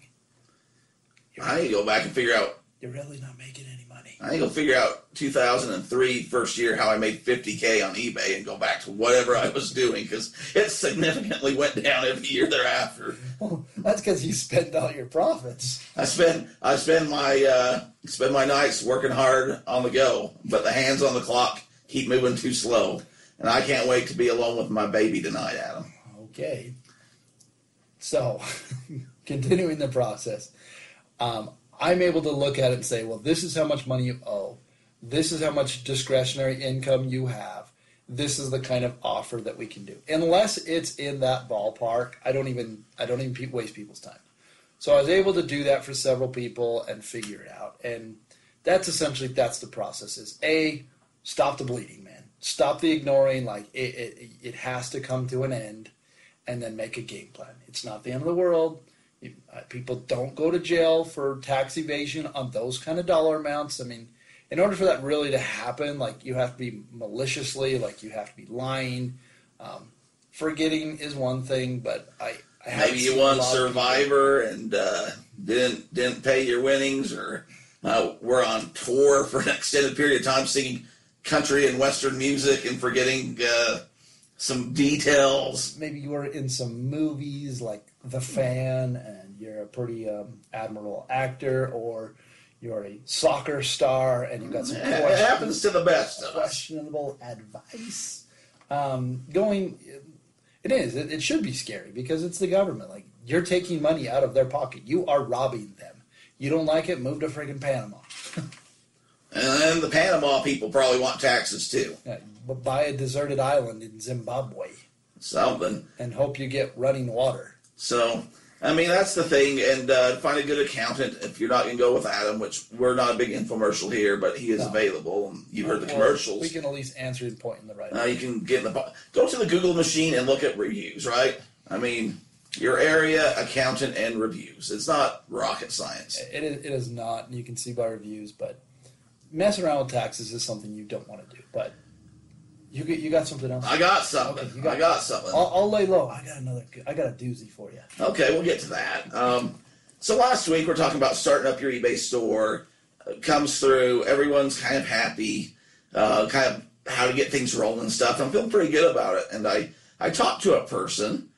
Speaker 1: You're,
Speaker 2: I need to go back and figure out.
Speaker 1: you're really not making any money.
Speaker 2: I need to go figure out 2003 first year how I made 50k on eBay and go back to whatever I was doing because it significantly went down every year thereafter.
Speaker 1: Well, that's because you spent all your profits.
Speaker 2: I spend I spend my uh, spend my nights working hard on the go, but the hands on the clock keep moving too slow, and I can't wait to be alone with my baby tonight, Adam.
Speaker 1: Okay. So, continuing the process, um, I'm able to look at it and say, well, this is how much money you owe. This is how much discretionary income you have. this is the kind of offer that we can do. Unless it's in that ballpark, I don't even I don't even waste people's time. So I was able to do that for several people and figure it out. And that's essentially that's the process is a stop the bleeding, man. Stop the ignoring. Like it, it, it has to come to an end, and then make a game plan. It's not the end of the world. Uh, people don't go to jail for tax evasion on those kind of dollar amounts. I mean, in order for that really to happen, like you have to be maliciously, like you have to be lying. Um, forgetting is one thing, but I, I
Speaker 2: Maybe you won Survivor and uh, didn't didn't pay your winnings, or uh, we're on tour for an extended period of time singing country and western music and forgetting uh, some details.
Speaker 1: Maybe you were in some movies like The Fan, and you're a pretty um, admirable actor, or you're a soccer star, and you've got some questions,
Speaker 2: It happens to the best of us.
Speaker 1: questionable advice. Um, going, it is. It, it should be scary because it's the government. Like you're taking money out of their pocket. You are robbing them. You don't like it? Move to friggin' Panama.
Speaker 2: And then the Panama people probably want taxes too.
Speaker 1: Yeah, but buy a deserted island in Zimbabwe
Speaker 2: Something.
Speaker 1: and hope you get running water.
Speaker 2: So, I mean, that's the thing. And uh, find a good accountant if you're not going to go with Adam, which we're not a big infomercial here, but he is
Speaker 1: No.
Speaker 2: available. You've heard the
Speaker 1: Well,
Speaker 2: commercials.
Speaker 1: We can at least answer and point in the right.
Speaker 2: Uh, you can get in the go to the Google machine and look at reviews, right? I mean, your area accountant and reviews. It's not rocket science.
Speaker 1: It is, it is not, and you can see by reviews, but messing around with taxes is something you don't want to do. But you get, you got something else?
Speaker 2: I got something.
Speaker 1: Okay, you got-
Speaker 2: I got something.
Speaker 1: I'll, I'll lay low. I got another. I got a doozy for you.
Speaker 2: Okay, we'll get to that. Um, so last week we're talking about starting up your eBay store. Uh, comes through, everyone's kind of happy, uh, kind of how to get things rolling and stuff. I'm feeling pretty good about it. And I I talked to a person,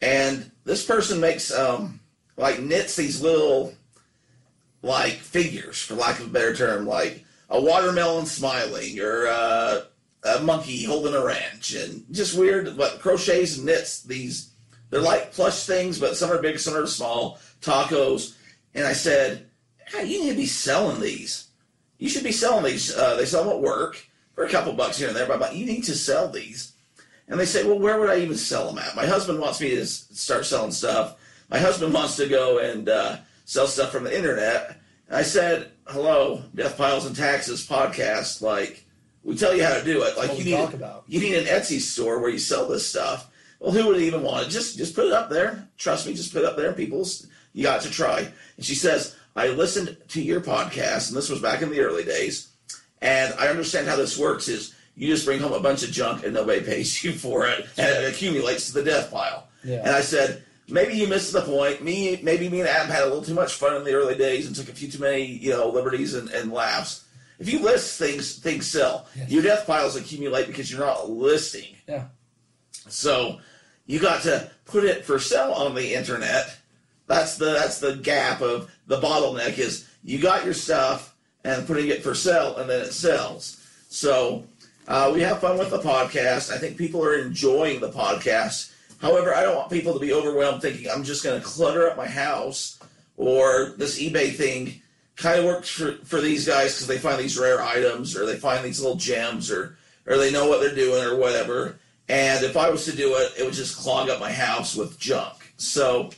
Speaker 2: and this person makes um, like knits these little like figures, for lack of a better term, like a watermelon smiling or uh, a monkey holding a wrench, and just weird. But crochets and knits these. They're like plush things, but some are big, some are small. Tacos, and I said, hey, "You need to be selling these. You should be selling these. Uh, they sell them at work for a couple bucks here and there, but you need to sell these." And they say, "Well, where would I even sell them at?" My husband wants me to start selling stuff. My husband wants to go and uh, sell stuff from the internet. And I said, "Hello, Death Piles and Taxes podcast. Like, we tell you how to do it. Like, you need
Speaker 1: talk about.
Speaker 2: you need an Etsy store where you sell this stuff. Well, who would even want it? Just just put it up there. Trust me, just put it up there. People, you got to try." And she says, "I listened to your podcast, and this was back in the early days, and I understand how this works. Is you just bring home a bunch of junk and nobody pays you for it, and it accumulates to the death pile."
Speaker 1: Yeah.
Speaker 2: And I said, maybe you missed the point. Me, maybe me and Adam had a little too much fun in the early days and took a few too many, you know, liberties and, and laughs. If you list things, things sell.
Speaker 1: Yes.
Speaker 2: Your death piles accumulate because you're not listing.
Speaker 1: Yeah.
Speaker 2: So you got to put it for sale on the internet. That's the that's the gap of the bottleneck is you got your stuff and putting it for sale and then it sells. So uh, we have fun with the podcast. I think people are enjoying the podcast. However, I don't want people to be overwhelmed thinking I'm just going to clutter up my house or this eBay thing kind of works for, for these guys because they find these rare items or they find these little gems or or they know what they're doing or whatever. And if I was to do it, it would just clog up my house with junk. So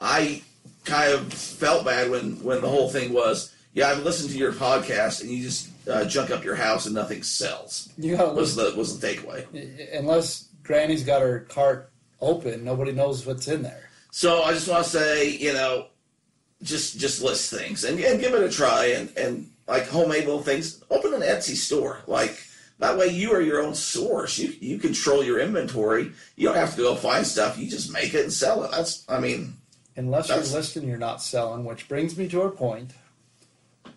Speaker 2: I kind of felt bad when when the whole thing was, yeah, I've listened to your podcast and you just uh, junk up your house and nothing sells.
Speaker 1: You got
Speaker 2: Was the was the takeaway.
Speaker 1: unless Granny's got her cart open, nobody knows what's in there.
Speaker 2: So I just want to say, you know, just just list things and, and give it a try and and like homemade little things. Open an Etsy store, like that way you are your own source. You you control your inventory. You don't have to go find stuff. You just make it and sell it. That's I mean,
Speaker 1: Unless you're listing, you're not selling. Which brings me to a point.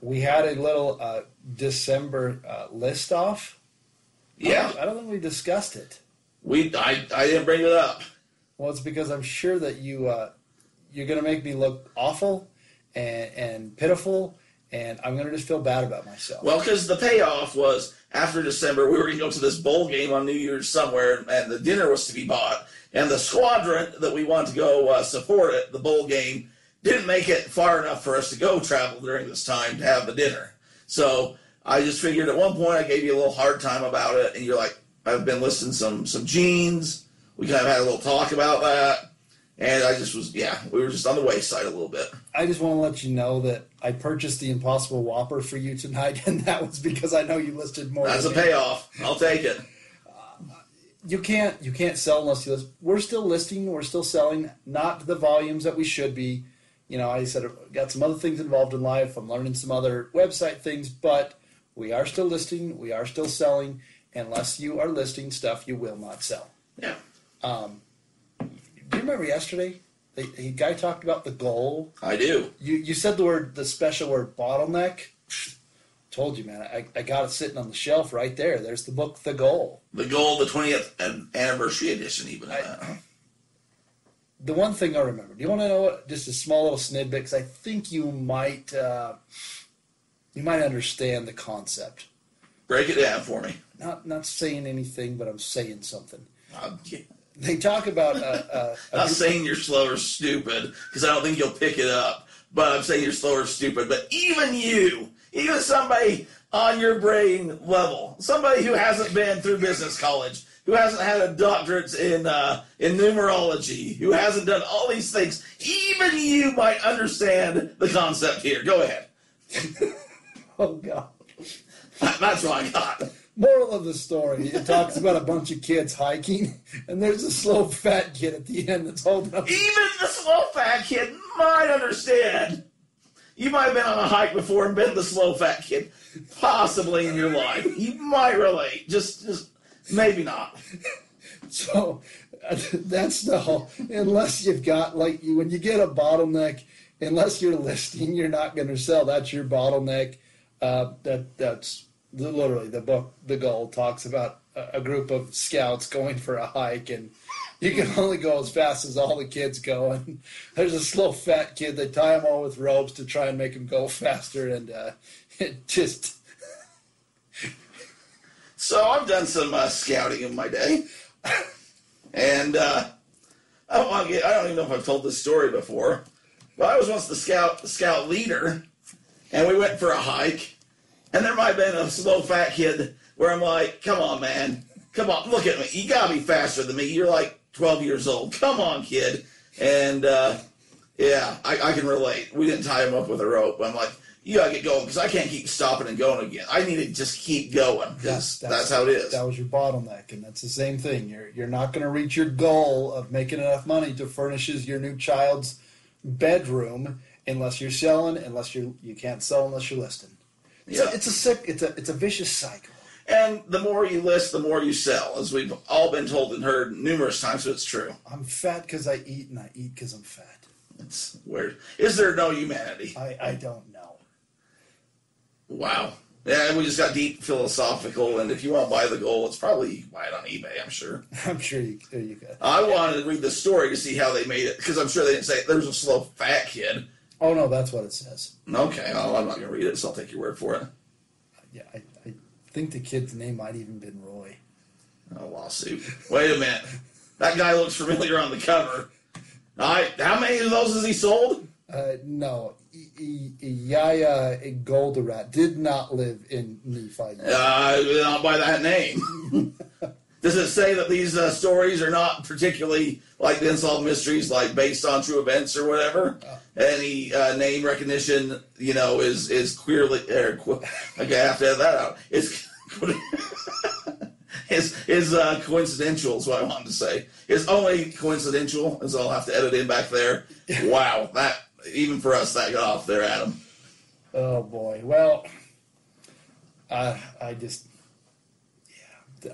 Speaker 1: We had a little uh, December uh, list off. I
Speaker 2: yeah.
Speaker 1: don't, I don't think we discussed it.
Speaker 2: We I I didn't bring it up.
Speaker 1: Well, it's because I'm sure that you uh, you're going to make me look awful and, and pitiful, and I'm going to just feel bad about myself.
Speaker 2: Well, because the payoff was after December, we were going to go to this bowl game on New Year's somewhere, and the dinner was to be bought. And the squadron that we wanted to go uh, support at the bowl game didn't make it far enough for us to go travel during this time to have the dinner. So I just figured at one point I gave you a little hard time about it, and you're like, I've been listing some some jeans. We kind of had a little talk about that, and I just was yeah, we were just on the wayside a little bit.
Speaker 1: I just want to let you know that I purchased the Impossible Whopper for you tonight, and that was because I know you listed more.
Speaker 2: That's a
Speaker 1: me.
Speaker 2: payoff. I'll take it.
Speaker 1: You can't you can't sell unless you list. We're still listing. We're still selling, not the volumes that we should be. You know, I said I've got some other things involved in life. I'm learning some other website things, but we are still listing. We are still selling. Unless you are listing stuff, you will not sell.
Speaker 2: Yeah,
Speaker 1: Um, do you remember yesterday? The, the guy talked about the goal
Speaker 2: I do.
Speaker 1: You you said the word the special word bottleneck. Told you, man. I, I got it sitting on the shelf right there. There's the book, The Goal.
Speaker 2: The goal, the 20th anniversary edition, even.
Speaker 1: I- The one thing I remember. Do you want to know what? Just a small little snippet, because I think you might uh, you might understand the concept.
Speaker 2: Break it down for me.
Speaker 1: Not not saying anything, but I'm saying something.
Speaker 2: I'm
Speaker 1: They talk about uh, uh,
Speaker 2: not saying you're slow or stupid because I don't think you'll pick it up. But I'm saying you're slow or stupid. But even you, even somebody on your brain level, somebody who hasn't been through business college, who hasn't had a doctorate in uh, in numerology, who hasn't done all these things, even you might understand the concept here. Go ahead.
Speaker 1: oh god.
Speaker 2: That's what I got.
Speaker 1: Moral of the story: It talks about a bunch of kids hiking, and there's a slow fat kid at the end that's holding up.
Speaker 2: Even the slow fat kid might understand. You might have been on a hike before and been the slow fat kid, possibly in your life. You might relate. Just, just maybe not.
Speaker 1: So uh, that's the whole. Unless you've got like you when you get a bottleneck, unless you're listing, you're not going to sell. That's your bottleneck. Uh, that that's literally the book. The goal talks about a, group of scouts going for a hike, and you can only go as fast as all the kids go. And there's a slow fat kid. They tie him all with ropes to try and make him go faster, and uh, it just
Speaker 2: So I've done some uh, scouting in my day, and uh, I don't get. I don't even know if I've told this story before, but I was once the scout the scout leader, and we went for a hike, and there might have been a slow fat kid where I'm like, "Come on, man, come on, look at me. You gotta be faster than me. You're like 12 years old. Come on, kid." And uh, yeah, I, I can relate. We didn't tie him up with a rope. I'm like, "You gotta get going because I can't keep stopping and going again. I need to just keep going because that's, how it is."
Speaker 1: That was your bottleneck, and that's the same thing. You're you're not going to reach your goal of making enough money to furnishes your new child's bedroom unless you're selling. Unless you you can't sell unless you're listing. It's,
Speaker 2: Yeah.
Speaker 1: a, it's a sick. It's a it's a vicious cycle.
Speaker 2: And the more you list, the more you sell, as we've all been told and heard numerous times. So it's true.
Speaker 1: I'm fat because I eat, and I eat because I'm fat.
Speaker 2: It's weird. Is there no humanity?
Speaker 1: I I don't know.
Speaker 2: Wow. Yeah, we just got deep philosophical, and if you want to buy the goal, it's probably you can buy it on eBay. I'm sure.
Speaker 1: I'm sure you you could.
Speaker 2: I wanted to read the story to see how they made it because I'm sure they didn't say there's a slow fat kid.
Speaker 1: Oh no, that's what it says.
Speaker 2: Okay, well, I'm not to read it, so I'll take your word for it.
Speaker 1: Yeah, I, I think the kid's name might even been Roy.
Speaker 2: A lawsuit. Wait a minute. That guy looks familiar on the cover. All right, how many of those has he sold?
Speaker 1: Uh, no, Yaya Goldratt did not live in Nephi.
Speaker 2: Uh, not by that name. Does it say that these uh, stories are not particularly like the unsolved mysteries, like based on true events or whatever? Any uh, name recognition, you know, is is queerly. Er, qu- okay, I have to add that out. It's is is uh, coincidental? Is what I wanted to say. Is only coincidental, is I'll have to edit in back there. Wow, that even for us that got off there, Adam.
Speaker 1: Oh boy. Well, I I just yeah.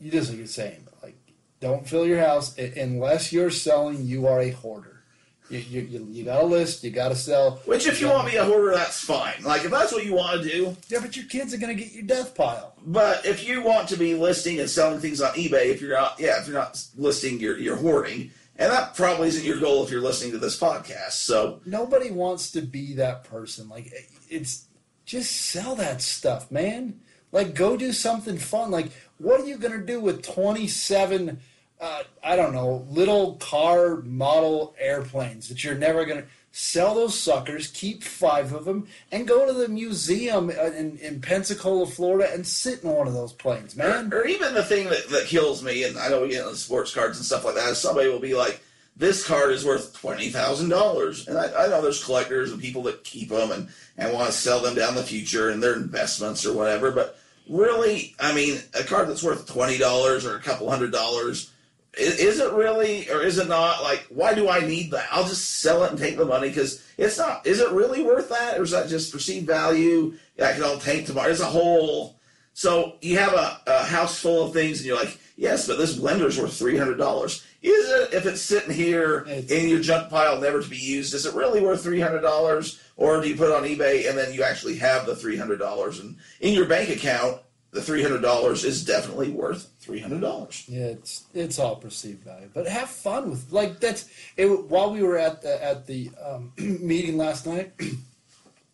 Speaker 1: You, you just like you're saying, like don't fill your house unless you're selling. You are a hoarder. You you, you, you got to list. You got to sell.
Speaker 2: Which, if you want to be a hoarder, that's fine. Like if that's what you want to do,
Speaker 1: Yeah, but your kids are gonna get your death pile.
Speaker 2: But if you want to be listing and selling things on eBay, if you're not, yeah, if you're not listing, you're, you're hoarding. And that probably isn't your goal if you're listening to this podcast. So,
Speaker 1: Nobody wants to be that person. Like it's just sell that stuff, man. Like go do something fun. Like what are you gonna do with twenty seven? Uh, I don't know, little car model airplanes that you're never gonna sell those suckers, keep five of them, and go to the museum in, in Pensacola, Florida, and sit in one of those planes, man.
Speaker 2: Or, or even the thing that, that kills me, and I know we get into sports cards and stuff like that, is somebody will be like, this card is worth twenty thousand dollars, and I, I, know there's collectors and people that keep them and, and want to sell them down the future and their investments or whatever. But really, I mean, a card that's worth twenty dollars or a couple hundred dollars is, it really or is it not? Like, why do I need that? I'll just sell it and take the money because it's not. Is it really worth that, or is that just perceived value? I can all take tomorrow. It's a whole. So you have a, a house full of things, and you're like, yes, but this blender's worth three hundred dollars is it? If it's sitting here it's, in your junk pile never to be used is it really worth $300 or do you put it on ebay and then you actually have the $300 and in your bank account the $300 is definitely worth $300
Speaker 1: yeah it's it's all perceived value. But have fun with like that's it while we were at the at the um, meeting last night you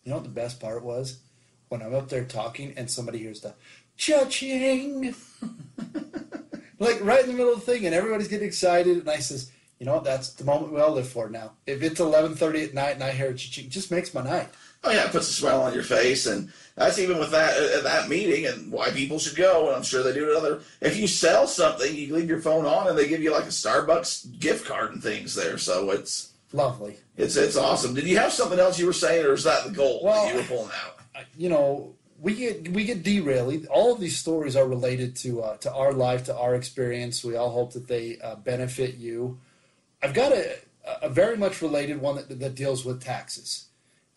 Speaker 1: know what the best part was? When i'm up there talking and somebody hears the cha-ching like right in the middle of the thing, and everybody's getting excited. And I says, you know what? That's the moment we all live for now. If it's eleven thirty at night and I hear it, it just makes my night.
Speaker 2: Oh yeah, it puts a smile on your face, and that's even with that uh, that meeting and why people should go. And I'm sure they do it other. If you sell something, you leave your phone on, and they give you like a Starbucks gift card and things there. So it's
Speaker 1: lovely.
Speaker 2: It's it's awesome. Did you have something else you were saying, or is that the goal well, that you were pulling out?
Speaker 1: You know, we get we get derailed. All of these stories are related to uh, to our life, to our experience. We all hope that they uh, benefit you. I've got a, a very much related one that, that deals with taxes,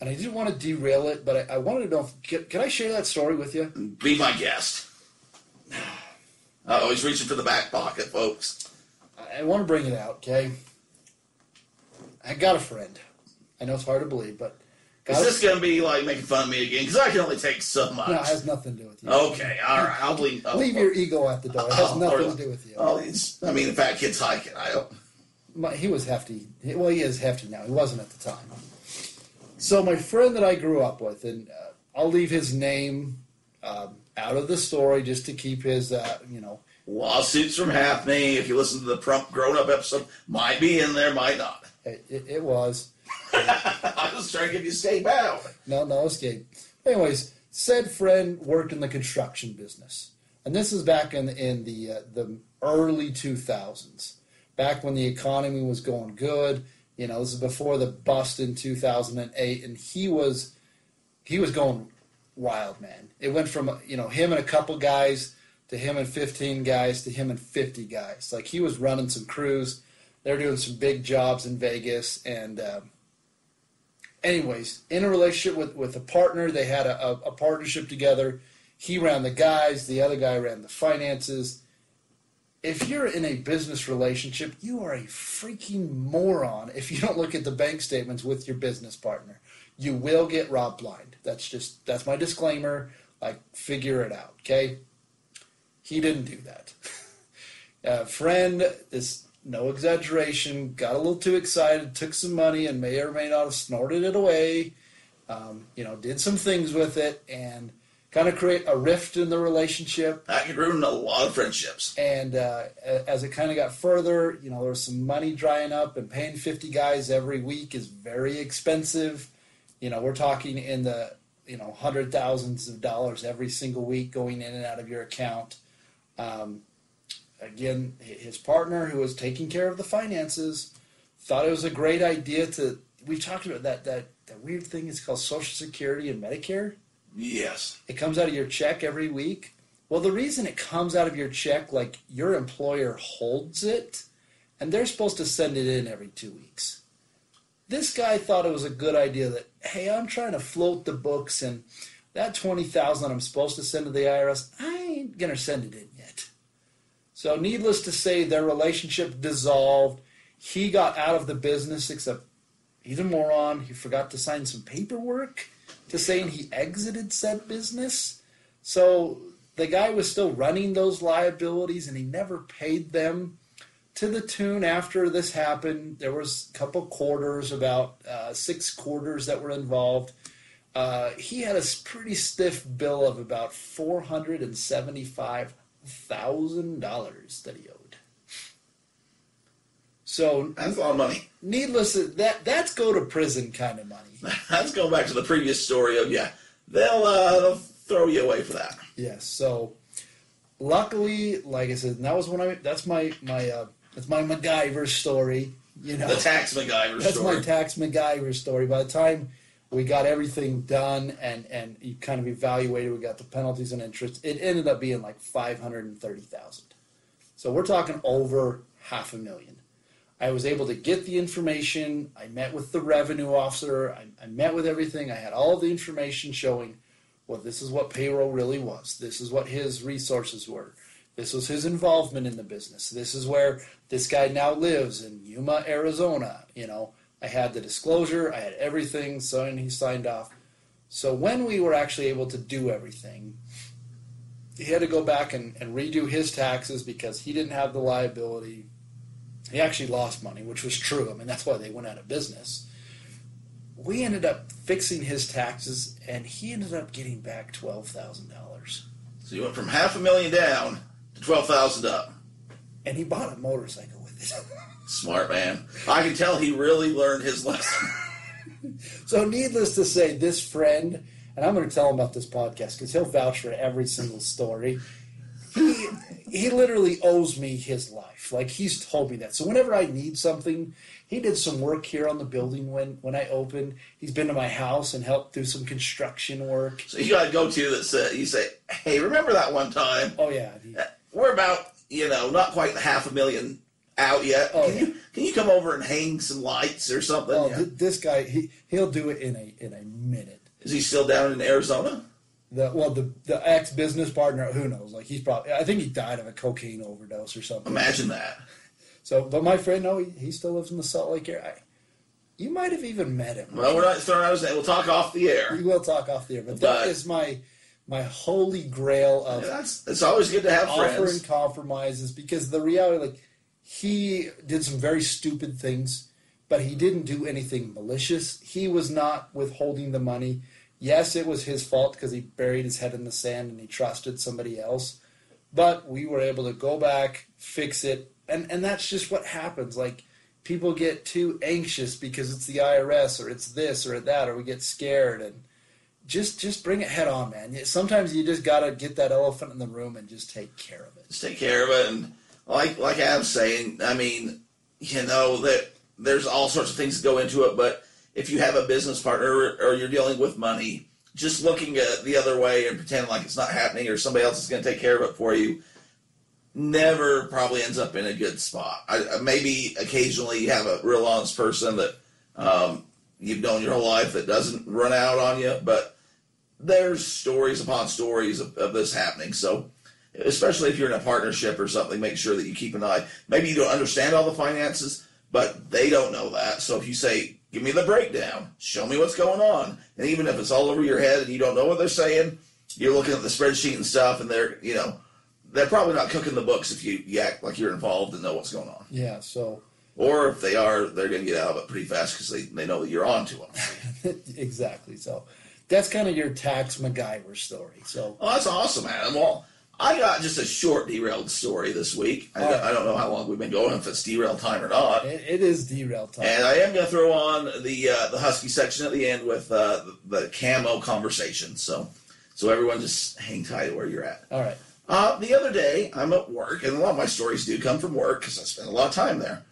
Speaker 1: and I didn't want to derail it, but I, I wanted to know. If, can, can, I share that story with you?
Speaker 2: Be my guest. I always reaching for the back pocket, folks.
Speaker 1: I, I want to bring it out. Okay, I got a friend. I know it's hard to believe, but
Speaker 2: is this going to be like making fun of me again? Because I can only take so much.
Speaker 1: No, it has nothing to do with you.
Speaker 2: Okay, all right. I'll leave.
Speaker 1: Oh, leave your ego at the door. It has oh, nothing to do with you.
Speaker 2: Oh, I mean, the fat kid's hiking. I don't.
Speaker 1: My, he was hefty. Well, he is hefty now. He wasn't at the time. So my friend that I grew up with, and uh, I'll leave his name um, out of the story just to keep his, uh, you know.
Speaker 2: Lawsuits from Hackney. If you listen to the Trump grown up episode, might be in there, might not.
Speaker 1: It, it, it was.
Speaker 2: I was trying to give you escape out.
Speaker 1: No, no escape. Anyways, said friend worked in the construction business, and this is back in in the uh, the early two thousands, back when the economy was going good. You know, this is before the bust in two thousand and eight, and he was he was going wild, man. It went from you know him and a couple guys to him and fifteen guys to him and fifty guys. Like he was running some crews. They're doing some big jobs in Vegas, and uh, anyways, in a relationship with, with a partner, they had a, a, a partnership together. He ran the guys, the other guy ran the finances. If you're in a business relationship, you are a freaking moron if you don't look at the bank statements with your business partner. You will get robbed blind. That's just that's my disclaimer. Like figure it out, okay? He didn't do that. A friend, this no exaggeration, got a little too excited, took some money, and may or may not have snorted it away. Um, you know, did some things with it, and kind of create a rift in the relationship.
Speaker 2: That could ruin a lot of friendships.
Speaker 1: And uh, as it kind of got further, you know, there was some money drying up, and paying 50 guys every week is very expensive. You know, we're talking in the, you know, hundred thousands of dollars every single week going in and out of your account. Um, again, his partner, who was taking care of the finances, thought it was a great idea to. We talked about that that that weird thing is called Social Security and Medicare.
Speaker 2: Yes.
Speaker 1: It comes out of your check every week. Well, the reason it comes out of your check, like your employer holds it, and they're supposed to send it in every two weeks. This guy thought it was a good idea that, hey, I'm trying to float the books, and that twenty thousand I'm supposed to send to the IRS, I ain't gonna send it in. So, needless to say, their relationship dissolved. He got out of the business, except he's a moron. He forgot to sign some paperwork to saying he exited said business. So, the guy was still running those liabilities and he never paid them to the tune after this happened there was a couple quarters about uh, six quarters that were involved uh, he had a pretty stiff bill of about 475 thousand dollars that he owed. So
Speaker 2: That's a lot of money.
Speaker 1: needless that that's go to prison kind of money.
Speaker 2: Let's go back to the previous story of yeah, they'll uh, they'll throw you away for that.
Speaker 1: Yes. So luckily, like I said, that was when I that's my my uh, that's my MacGyver story. You know,
Speaker 2: The tax MacGyver
Speaker 1: that's
Speaker 2: story.
Speaker 1: my tax MacGyver story. By the time we got everything done and and you kind of evaluated, we got the penalties and interest. It ended up being like five hundred and thirty thousand. So we're talking over half a million. I was able to get the information. I met with the revenue officer. I, I met with everything. I had all the information showing, well, this is what payroll really was. This is what his resources were. This was his involvement in the business. This is where this guy now lives in Yuma, Arizona. You know, I had the disclosure. I had everything. So and he signed off. So when we were actually able to do everything, he had to go back and, and redo his taxes because he didn't have the liability. He actually lost money, which was true. I mean, that's why they went out of business. We ended up fixing his taxes, and he ended up getting back twelve thousand dollars.
Speaker 2: So you went from half a million down to twelve thousand up.
Speaker 1: And he bought a motorcycle with it.
Speaker 2: Smart man. I can tell he really learned his lesson.
Speaker 1: so, needless to say, this friend, and I'm going to tell him about this podcast because he'll vouch for every single story. He he literally owes me his life. Like he's told me that. So whenever I need something, he did some work here on the building when when I opened. He's been to my house and helped do some construction work.
Speaker 2: So you got to go to that. Say, you say, "Hey, remember that one time?
Speaker 1: Oh yeah,
Speaker 2: We're about you know not quite half a million out yet.
Speaker 1: Oh,
Speaker 2: can
Speaker 1: yeah.
Speaker 2: you can you come over and hang some lights or something?
Speaker 1: oh,
Speaker 2: Yeah.
Speaker 1: th- this guy he he'll do it in a in a minute.
Speaker 2: Is he still down in Arizona?
Speaker 1: The well the the ex business partner who knows like he's probably I think he died of a cocaine overdose or something.
Speaker 2: Imagine that.
Speaker 1: So, but my friend, no, he, he still lives in the Salt Lake area. I, you might have even met him.
Speaker 2: Well, we're not throwing out his name. We'll talk off the air.
Speaker 1: We will talk off the air, but
Speaker 2: But-
Speaker 1: that is my my holy grail of
Speaker 2: That's it's always good to have
Speaker 1: offering
Speaker 2: friends.
Speaker 1: compromises because the reality, like, he did some very stupid things, but he didn't do anything malicious. He was not withholding the money. Yes, it was his fault because he buried his head in the sand and he trusted somebody else. But we were able to go back, fix it, and and that's just what happens. Like people get too anxious because it's the IRS or it's this or that, or we get scared and just just bring it head on, man. Sometimes you just gotta get that elephant in the room and just take care of it.
Speaker 2: Just take care of it. And like like Adam's saying, I mean, you know that there's all sorts of things that go into it. But if you have a business partner or, you're dealing with money, just looking at the other way and pretending like it's not happening or somebody else is going to take care of it for you, never probably ends up in a good spot. I, I- maybe occasionally you have a real honest person that um, you've known your whole life that doesn't run out on you, but there's stories upon stories of, of this happening. So, especially if you're in a partnership or something, make sure that you keep an eye. Maybe you don't understand all the finances, but they don't know that. So if you say, "Give me the breakdown, show me what's going on," and even if it's all over your head and you don't know what they're saying, you're looking at the spreadsheet and stuff, and they're you know they're probably not cooking the books if you, you act like you're involved and know what's going on.
Speaker 1: Yeah, so
Speaker 2: Or if they are, they're going to get out of it pretty fast because they, they know that you're on to them.
Speaker 1: exactly. So that's kind of your tax MacGyver story. So
Speaker 2: Oh, that's awesome, Adam. Well, I got just a short derailed story this week. I. I don't know how long we've been going, if it's derail time or not.
Speaker 1: it, it is derail time.
Speaker 2: And I am going to throw on the uh, the husky section at the end with uh, the, the camo conversation. So, so everyone just hang tight where you're at.
Speaker 1: All right.
Speaker 2: Uh, the other day, I'm at work, and a lot of my stories do come from work because I spend a lot of time there.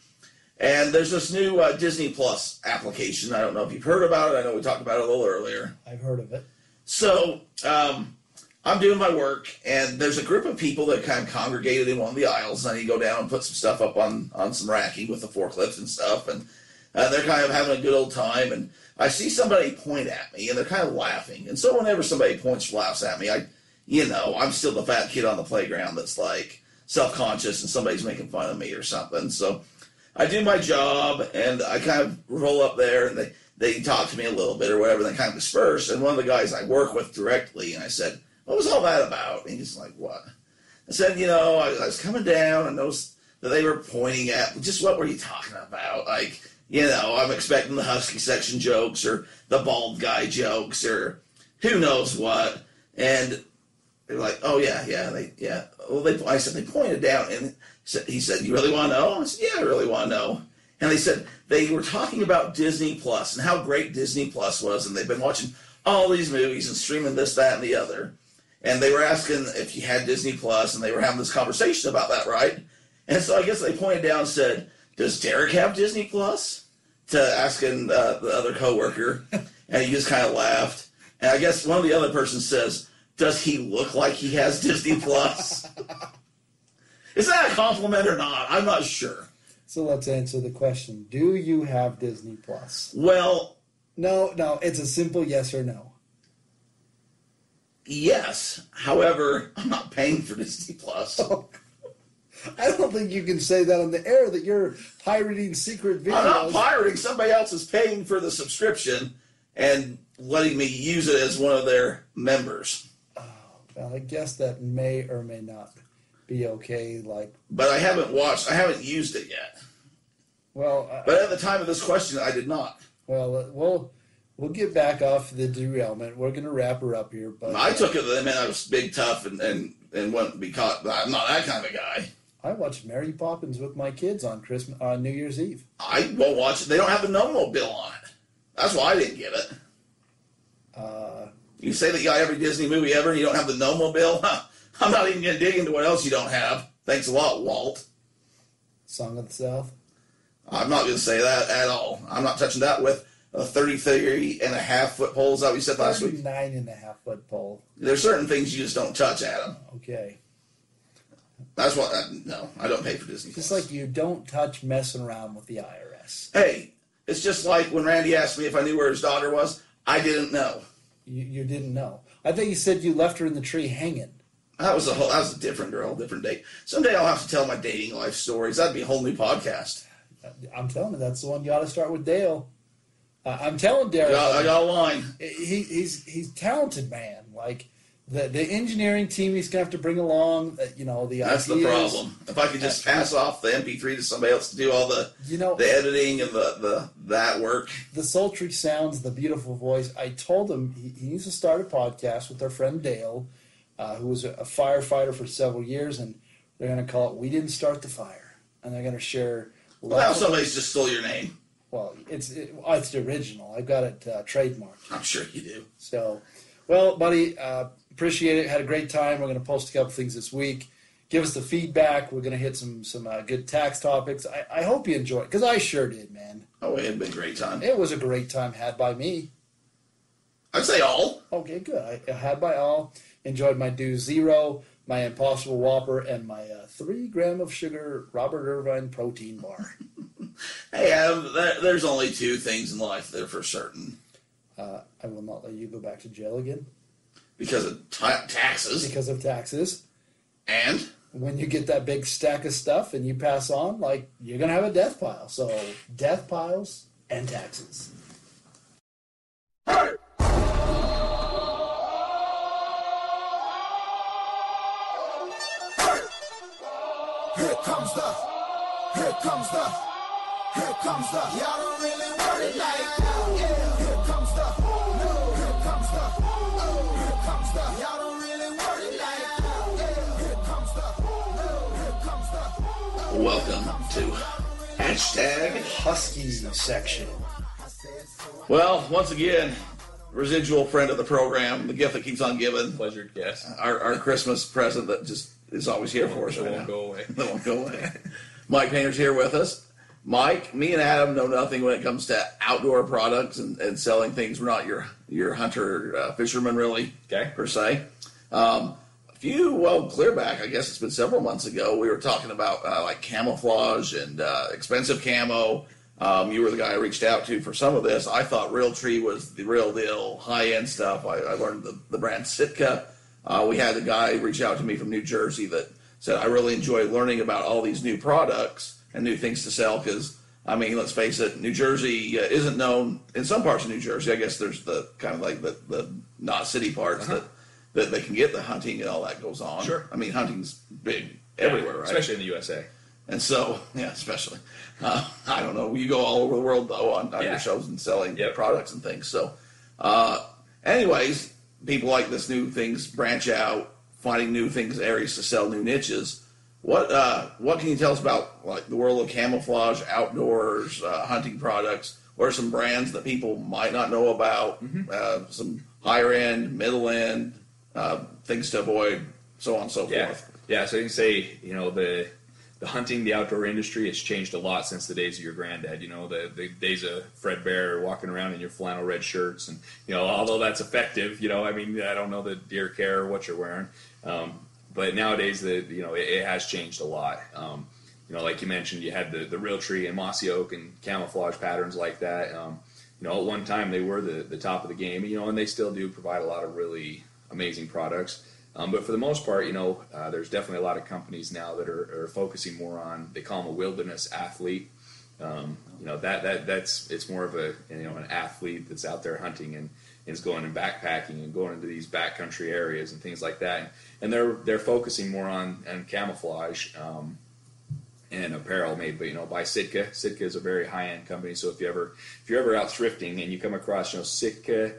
Speaker 2: And there's this new uh, Disney Plus application. I don't know if you've heard about it. I know we talked about it a little earlier.
Speaker 1: I've heard of it.
Speaker 2: So um, I'm doing my work, and there's a group of people that kind of congregated in one of the aisles. And I need to go down and put some stuff up on on some racking with the forklifts and stuff, and uh, they're kind of having a good old time. And I see somebody point at me, and they're kind of laughing. And so whenever somebody points or laughs at me, I, you know, I'm still the fat kid on the playground that's like self conscious, and somebody's making fun of me or something. So I do my job, and I kind of roll up there, and they they talk to me a little bit or whatever. They kind of disperse, and one of the guys I work with directly, and I said, "What was all that about?" And he's like, "What?" I said, "You know, I, I was coming down and noticed that they were pointing at just what were you talking about? Like, you know, I'm expecting the husky section jokes or the bald guy jokes or who knows what." And they're like, "Oh yeah, yeah, they yeah." Well, they I said they pointed down, and he said, "You really want to know?" I said, "Yeah, I really want to know." and they said they were talking about Disney Plus and how great Disney Plus was, and they've been watching all these movies and streaming this, that, and the other. And they were asking if you had Disney Plus, and they were having this conversation about that, right? And so I guess they pointed down and said, "Does Derek have Disney Plus?" To asking uh, the other coworker, and he just kind of laughed. And I guess one of the other persons says, "Does he look like he has Disney Plus?" Is that a compliment or not? I'm not sure.
Speaker 1: So let's answer the question: Do you have Disney Plus?
Speaker 2: Well,
Speaker 1: No, no. It's a simple yes or no.
Speaker 2: Yes. However, I'm not paying for Disney Plus.
Speaker 1: I don't think you can say that on the air that you're pirating secret videos.
Speaker 2: I'm not pirating. Somebody else is paying for the subscription and letting me use it as one of their members.
Speaker 1: Well, I guess that may or may not be okay. Like,
Speaker 2: But I haven't watched. I haven't used it yet.
Speaker 1: well, uh,
Speaker 2: But at the time of this question, I did not.
Speaker 1: well, uh, we'll we'll get back off the derailment. We're gonna wrap her up here, but
Speaker 2: I took it that meant I was big, tough, and and and wouldn't be caught. I'm not that kind of guy.
Speaker 1: I watched Mary Poppins with my kids on Christmas on New Year's Eve.
Speaker 2: I won't watch it. They don't have the no bill on it. That's why I didn't get it.
Speaker 1: Uh,
Speaker 2: You say that you got every Disney movie ever, and you don't have the no bill. Huh. I'm not even going to dig into what else you don't have. Thanks a lot, Walt.
Speaker 1: Song of the South.
Speaker 2: I'm not going to say that at all. I'm not touching that with a 33 and a half foot pole. Is that what you said last week?
Speaker 1: 39 and a half foot pole.
Speaker 2: There's certain things you just don't touch, Adam.
Speaker 1: Okay.
Speaker 2: That's what. uh, no, I don't pay for Disney.
Speaker 1: Just like you don't touch messing around with the IRS.
Speaker 2: hey, it's just like when Randy asked me if I knew where his daughter was. I didn't know.
Speaker 1: You, you didn't know. I think you said you left her in the tree hanging.
Speaker 2: That was a whole. That was a different girl, different date. Someday I'll have to tell my dating life stories. That'd be a whole new podcast.
Speaker 1: I'm telling you, that's the one you ought to start with Dale. Uh, I'm telling Derek,
Speaker 2: I got line.
Speaker 1: he, he's he's talented man. Like the the engineering team, he's gonna have to bring along. Uh, you know the
Speaker 2: That's the problem. If I could just pass off the MP3 to somebody else to do all the
Speaker 1: You know
Speaker 2: the editing and the, the that work.
Speaker 1: the sultry sounds, the beautiful voice. I told him he, he needs to start a podcast with our friend Dale, uh, who was a, a firefighter for several years, and they're going to call it "We Didn't Start the Fire," and they're going to share.
Speaker 2: Well, now somebody's just stole your name.
Speaker 1: Well, it's it, it's the original. I've got it uh, trademarked.
Speaker 2: I'm sure you do.
Speaker 1: So, well, buddy, uh, appreciate it. Had a great time. We're going to post a couple things this week. Give us the feedback. We're going to hit some some uh, good tax topics. I, I hope you enjoyed because I sure did, man.
Speaker 2: Oh, it had been a great time.
Speaker 1: It was a great time had by me.
Speaker 2: I'd say all.
Speaker 1: Okay, good. I, I had by all. Enjoyed my Dew Zero, my Impossible Whopper, and my uh, three gram of sugar Robert Irvine protein bar.
Speaker 2: Hey, Adam, there, there's only two things in life that are for certain
Speaker 1: Uh, I will not let you go back to jail again
Speaker 2: because of ta taxes
Speaker 1: because of taxes.
Speaker 2: and
Speaker 1: When you get that big stack of stuff and you pass on, like you're gonna have a death pile. So death piles and taxes.
Speaker 3: Here comes the, here comes the. Y'all don't really want it like that. Yeah. Here comes the, here comes the, here comes the. Y'all don't really want it like that. Yeah. Here comes the, here comes the.
Speaker 2: welcome to hashtag.
Speaker 1: Husky section.
Speaker 2: Well, once again, residual friend of the program, the gift that keeps on giving,
Speaker 4: pleasure, yes.
Speaker 2: our, our Christmas present that just is always here for us
Speaker 4: It
Speaker 2: right
Speaker 4: won't
Speaker 2: now.
Speaker 4: go away.
Speaker 2: That won't go away. Mike Painter's here with us. Mike, me and Adam know nothing when it comes to outdoor products and, and selling things. We're not your your hunter uh, fisherman really,
Speaker 4: Okay.
Speaker 2: per se. Um, a few well clear back, I guess it's been several months ago. We were talking about uh, like camouflage and uh, expensive camo. Um, you were the guy I reached out to for some of this. I thought Realtree was the real deal, high end stuff. I, I learned the, the brand Sitka. Uh, we had a guy reach out to me from New Jersey that said, I really enjoy learning about all these new products and new things to sell because, I mean, let's face it, New Jersey uh, isn't known in some parts of New Jersey. I guess there's the kind of like the, the not city parts that, that they can get the hunting and all that goes on.
Speaker 4: Uh-huh. Sure.
Speaker 2: I mean, hunting's big everywhere, right?
Speaker 4: Especially in the USA.
Speaker 2: And so, yeah, especially. Uh, I don't know. You go all over the world, though, on, on
Speaker 4: Yeah.
Speaker 2: your shows and selling
Speaker 4: Yep.
Speaker 2: products and things. So, uh, anyways, people like this new things branch out, finding new things, areas to sell new niches. What uh, what can you tell us about like the world of camouflage, outdoors, uh, hunting products? What are some brands that people might not know about? Uh, some higher end, middle end uh, things to avoid, so on and so
Speaker 4: Yeah,
Speaker 2: forth.
Speaker 4: yeah. So you can say, you know, the the hunting, the outdoor industry has changed a lot since the days of your granddad. You know, the, the days of Fred Bear walking around in your flannel red shirts, and you know, although that's effective, you know, I mean, I don't know that deer care what you're wearing, um, but nowadays, the you know, it, it has changed a lot. Um, you know, like you mentioned, you had the the Realtree and mossy oak and camouflage patterns like that. Um, you know, at one time they were the the top of the game. You know, and they still do provide a lot of really amazing products. Um, but for the most part, you know, uh, there's definitely a lot of companies now that are, are focusing more on they call them a wilderness athlete. Um, you know that that that's it's more of a you know an athlete that's out there hunting and is going and backpacking and going into these backcountry areas and things like that. And they're they're focusing more on on camouflage um, and apparel made, but you know by Sitka. Sitka is a very high end company. So if you ever if you're ever out thrifting and you come across you know Sitka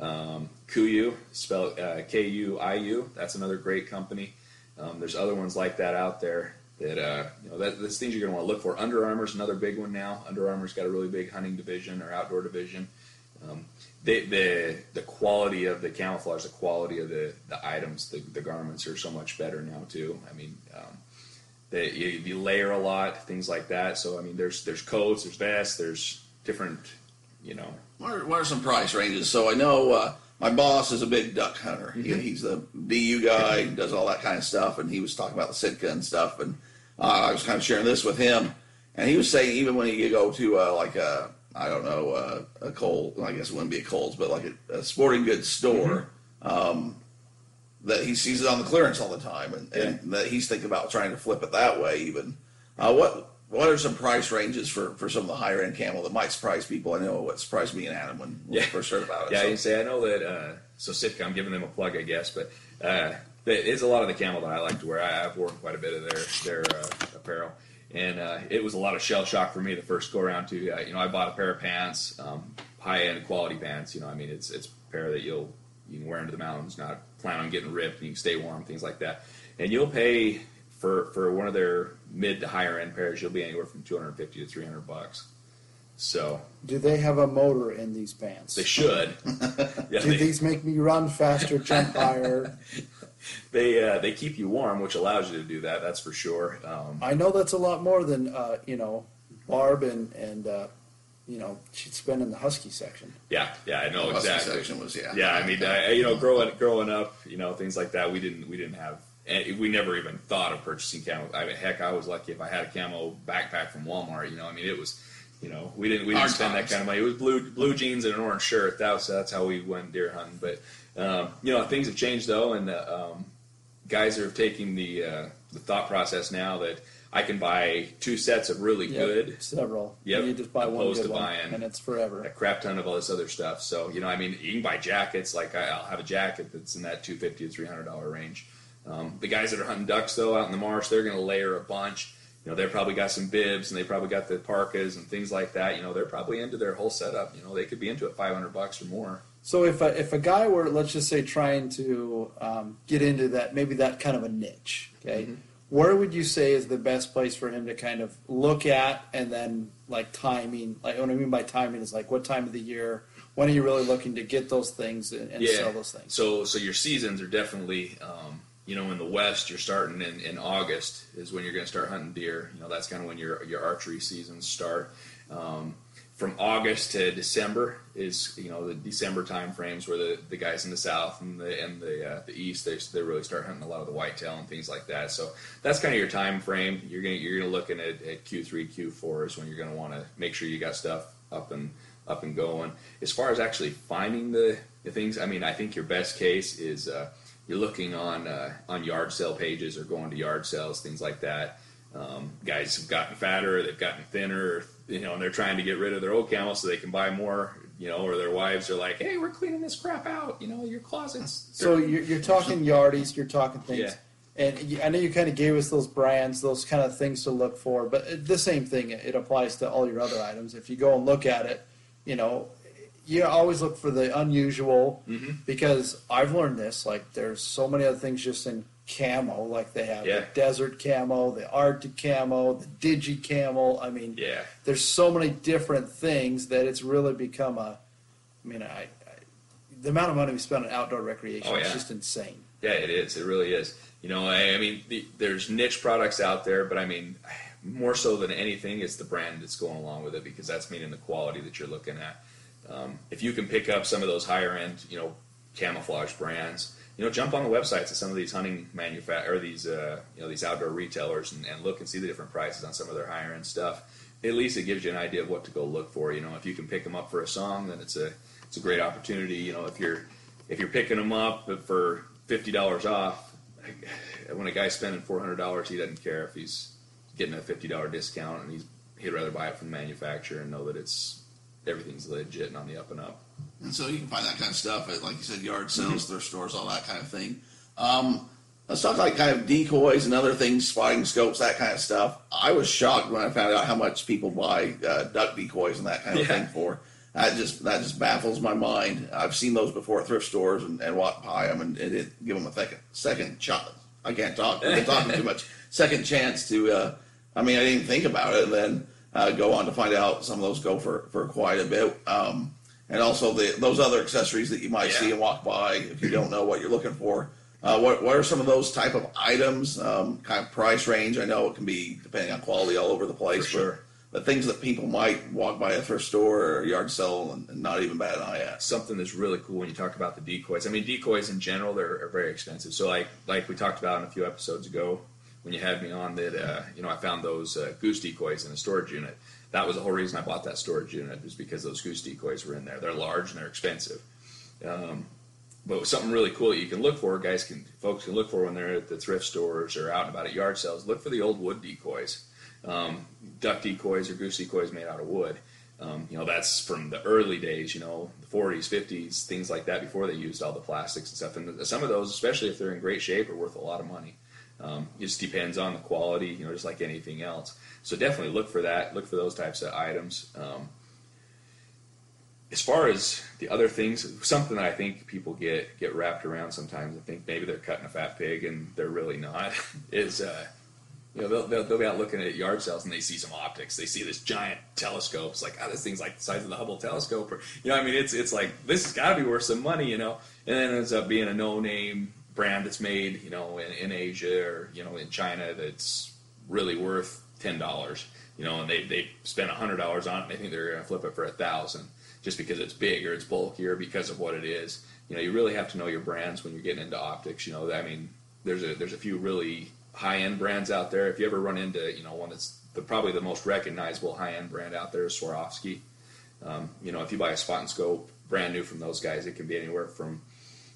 Speaker 4: um, Kuiu, spelled uh, K U I U. That's another great company. Um, there's other ones like that out there that uh, you know that, that's things you're going to want to look for. Under Armour's another big one now. Under Armour's got a really big hunting division or outdoor division. Um, they, the the quality of the camouflage, the quality of the, the items, the, the garments are so much better now too. I mean, um, they, you, you layer a lot, things like that. So I mean, there's there's coats, there's vests, there's different, you know,
Speaker 2: What are, what are some price ranges? So I know uh, my boss is a big duck hunter. He, he's the BU guy, does all that kind of stuff, and he was talking about the Sitka and stuff. And uh, I was kind of sharing this with him, and he was saying even when you go to uh, like a I don't know uh, a Kohl, I guess it wouldn't be a Kohl's, but like a, a sporting goods store. Um, that he sees it on the clearance all the time, and, and that he's thinking about trying to flip it that way. Even uh, what what are some price ranges for, for some of the higher end camo that might surprise people? I know what surprised me and Adam when, when
Speaker 4: Yeah.
Speaker 2: we first heard about it.
Speaker 4: Yeah,
Speaker 2: so.
Speaker 4: you say I know that. Uh, so Sitka, I'm giving them a plug, I guess, but uh, it is a lot of the camo that I like to wear. I, I've worn quite a bit of their their uh, apparel, and uh, it was a lot of shell shock for me the first go around too. Uh, you know, I bought a pair of pants, um, high end quality pants. You know, I mean, it's it's a pair that you'll you can wear into the mountains, not plan on getting ripped, and you can stay warm, things like that. And you'll pay for for one of their mid to higher end pairs, you'll be anywhere from 250 to 300 bucks. So
Speaker 5: Do they have a motor in these pants?
Speaker 4: they should. yeah,
Speaker 5: Do
Speaker 4: they,
Speaker 5: these make me run faster, jump higher?
Speaker 4: they uh, they keep you warm, which allows you to do that. That's for sure. Um,
Speaker 5: I know that's a lot more than uh, you know, Barb and and uh, you know she'd spend in the husky section.
Speaker 4: yeah, yeah, I know
Speaker 2: The husky
Speaker 4: exactly.
Speaker 2: section was yeah.
Speaker 4: Yeah, I mean, I, you know, growing growing up, you know, things like that. We didn't we didn't have. eh, We never even thought of purchasing camo. I mean, heck, I was lucky if I had a camo backpack from Walmart. You know, I mean, it was, you know, we didn't we didn't
Speaker 2: Hard
Speaker 4: spend
Speaker 2: times.
Speaker 4: that kind of money. It was blue blue jeans and an orange shirt. That was that's how we went deer hunting. But um, you know, things have changed though, and uh, um, guys are taking the uh, the thought process now that I can buy two sets of really
Speaker 5: Yep,
Speaker 4: good
Speaker 5: several.
Speaker 4: Yep,
Speaker 5: And you just buy one good
Speaker 4: to
Speaker 5: one,
Speaker 4: buying
Speaker 5: and it's forever.
Speaker 4: a crap ton of all this other stuff. So you know, I mean, you can buy jackets. Like I- I'll have a jacket that's in that two fifty to three hundred dollar range. Um, the guys that are hunting ducks though out in the marsh, they're going to layer a bunch. You know, they've probably got some bibs and they probably got the parkas and things like that. You know, they're probably into their whole setup. You know, they could be into it five hundred bucks or more.
Speaker 5: So if a, if a guy were, let's just say, trying to um, get into that, maybe that kind of a niche, okay,
Speaker 4: Mm-hmm.
Speaker 5: where would you say is the best place for him to kind of look at and then like timing? Like what I mean by timing is like what time of the year? When are you really looking to get those things and, and sell those things?
Speaker 4: So, so your seasons are definitely, um, you know, in the West, you're starting in, in August is when you're going to start hunting deer. You know, that's kind of when your your archery seasons start. Um, from August to December is you know the December time frames where the, the guys in the South and the and the uh, the East they they really start hunting a lot of the whitetail and things like that. So that's kind of your time frame. You're gonna you're gonna looking at, at Q3 Q4 is when you're gonna want to make sure you got stuff up and up and going. As far as actually finding the, the things, I mean, I think your best case is uh, you're looking on uh, on yard sale pages or going to yard sales, things like that. Um, guys have gotten fatter, they've gotten thinner, you know, and they're trying to get rid of their old camo so they can buy more, you know, or their wives are like, "Hey, we're cleaning this crap out, you know, your closets."
Speaker 5: So you're, you're talking yardies, you're talking things.
Speaker 4: Yeah.
Speaker 5: And I know you kind of gave us those brands, those kind of things to look for, but the same thing, it applies to all your other items. If you go and look at it, you know, you always look for the unusual
Speaker 4: Mm-hmm.
Speaker 5: because I've learned this. Like, there's so many other things just in camo. Like they have
Speaker 4: Yeah.
Speaker 5: the desert camo, the Arctic camo, the digi camo. I mean,
Speaker 4: Yeah.
Speaker 5: there's so many different things that it's really become a. I mean, I, I the amount of money we spend on outdoor recreation
Speaker 4: Oh,
Speaker 5: is just insane.
Speaker 4: Yeah, it is. It really is. You know, I, I mean, the, there's niche products out there, but I mean, more so than anything, it's the brand that's going along with it because that's meaning the quality that you're looking at. Um, if you can pick up some of those higher end, you know, camouflage brands, you know, jump on the websites of some of these hunting manufa- or these, uh, you know, these outdoor retailers and, and look and see the different prices on some of their higher end stuff. At least it gives you an idea of what to go look for. You know, if you can pick them up for a song, then it's a it's a great opportunity. You know, if you're if you're picking them up for fifty dollars off, when a guy's spending four hundred dollars, he doesn't care if he's getting a fifty dollar discount, and he's he'd rather buy it from the manufacturer and know that it's everything's legit and on the up and up.
Speaker 2: And so you can find that kind of stuff at, like you said, yard
Speaker 4: Mm-hmm.
Speaker 2: sales, thrift stores, all that kind of thing. Um, let's talk like kind of decoys and other things, spotting scopes, that kind of stuff. I was shocked when I found out how much people buy uh, duck decoys and that kind of
Speaker 4: Yeah.
Speaker 2: thing for. That just that just baffles my mind. I've seen those before at thrift stores and, and walked by them and, and it, give them a second second shot. I can't talk. I've been talking too much. Second chance to. Uh, I mean, I didn't think about it, and then uh, go on to find out some of those go for, for quite a bit. Um, and also the those other accessories that you might
Speaker 4: Yeah.
Speaker 2: see and walk by if you don't know what you're looking for. Uh, what what are some of those type of items? Um, kind of price range. I know it can be depending on quality all over the place.
Speaker 4: For sure.
Speaker 2: But the things that people might walk by a thrift store or yard sale and, and not even bat an eye at.
Speaker 4: something that's really cool when you talk about the decoys. I mean, decoys in general they're are very expensive. So like like we talked about in a few episodes ago when you had me on that uh, you know I found those uh, goose decoys in a storage unit. That was the whole reason I bought that storage unit was because those goose decoys were in there. They're large and they're expensive. Um, but something really cool that you can look for, guys can folks can look for when they're at the thrift stores or out and about at yard sales. Look for the old wood decoys, um, duck decoys or goose decoys made out of wood. Um, you know, that's from the early days, you know, the 40s, 50s, things like that before they used all the plastics and stuff. And some of those, especially if they're in great shape, are worth a lot of money. Um, it just depends on the quality, you know, just like anything else. So definitely look for that. Look for those types of items. Um, as far as the other things, something I think people get get wrapped around sometimes. I think maybe they're cutting a fat pig and they're really not. Is uh, you know they'll, they'll, they'll be out looking at yard sales and they see some optics. They see this giant telescope. It's like, oh, this thing's like the size of the Hubble telescope, or you know, I mean, it's it's like this has got to be worth some money, you know. And then it ends up being a no name brand that's made, you know, in, in Asia or you know in China that's really worth ten dollars, you know, and they they spend hundred dollars on it. and They think they're going to flip it for a thousand just because it's big or it's bulkier because of what it is. You know, you really have to know your brands when you're getting into optics. You know, I mean, there's a there's a few really high end brands out there. If you ever run into you know one that's the, probably the most recognizable high end brand out there is Swarovski. Um, you know, if you buy a spotting scope brand new from those guys, it can be anywhere from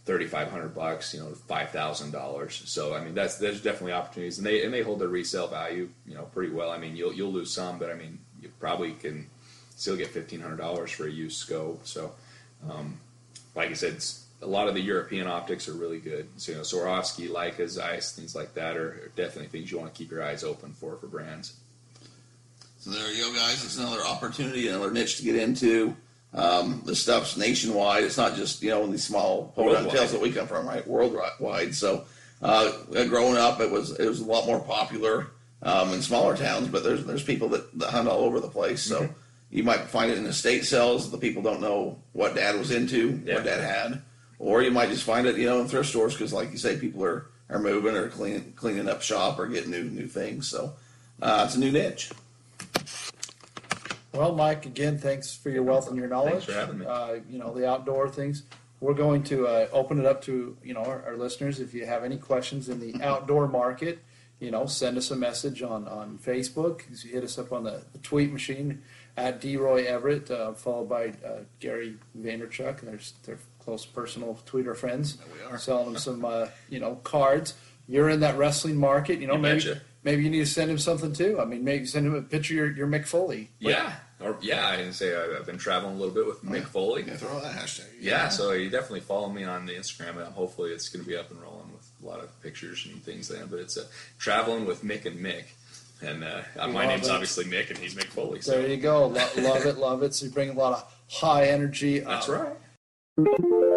Speaker 4: thirty five hundred bucks, you know, five thousand dollars. So I mean, that's there's definitely opportunities, and they and they hold their resale value, you know, pretty well. I mean, you'll you'll lose some, but I mean, you probably can still get fifteen hundred dollars for a used scope. So, um, like I said, a lot of the European optics are really good. So you know, Swarovski, Leica, Zeiss, things like that are, are definitely things you want to keep your eyes open for for brands.
Speaker 2: So there you go, guys. It's another opportunity, another niche to get into. Um, this stuff's nationwide. It's not just you know in these small
Speaker 4: Worldwide.
Speaker 2: tales that we come from, right? Worldwide. So uh, growing up, it was it was a lot more popular um, in smaller towns, but there's there's people that, that hunt all over the place. So
Speaker 4: Mm-hmm.
Speaker 2: you might find it in estate sales. The people don't know what Dad was into,
Speaker 4: Yeah.
Speaker 2: what Dad had, or you might just find it you know in thrift stores because, like you say, people are are moving or cleaning cleaning up shop or getting new new things. So uh, it's a new niche.
Speaker 5: Well, Mike, again, thanks for your wealth and your knowledge.
Speaker 4: Thanks for having me.
Speaker 5: Uh, you know, the outdoor things. We're going to uh, open it up to, you know, our, our listeners. If you have any questions in the outdoor market, you know, send us a message on, on Facebook. You hit us up on the, the tweet machine at DRoy Everett, uh, followed by uh, Gary Vaynerchuk. And there's they're close personal Twitter friends.
Speaker 2: we are.
Speaker 5: Selling them some, uh, you know, cards. You're in that wrestling market. You know,
Speaker 4: You
Speaker 5: maybe
Speaker 4: betcha.
Speaker 5: maybe you need to send him something too. I mean, maybe send him a picture of your, your Mick Foley.
Speaker 4: Yeah, or yeah, I can say I've, I've been traveling a little bit with Mick Foley.
Speaker 2: Yeah, throw that hashtag.
Speaker 4: Yeah, so you definitely follow me on the Instagram. And hopefully, it's going to be up and rolling with a lot of pictures and things then. But it's uh, traveling with Mick and Mick, And uh, my name's
Speaker 1: it.
Speaker 4: obviously Mick, and he's Mick Foley. So
Speaker 1: There you go. Lo- love it, love it. So you bring a lot of high energy.
Speaker 4: that's
Speaker 1: uh,
Speaker 4: right.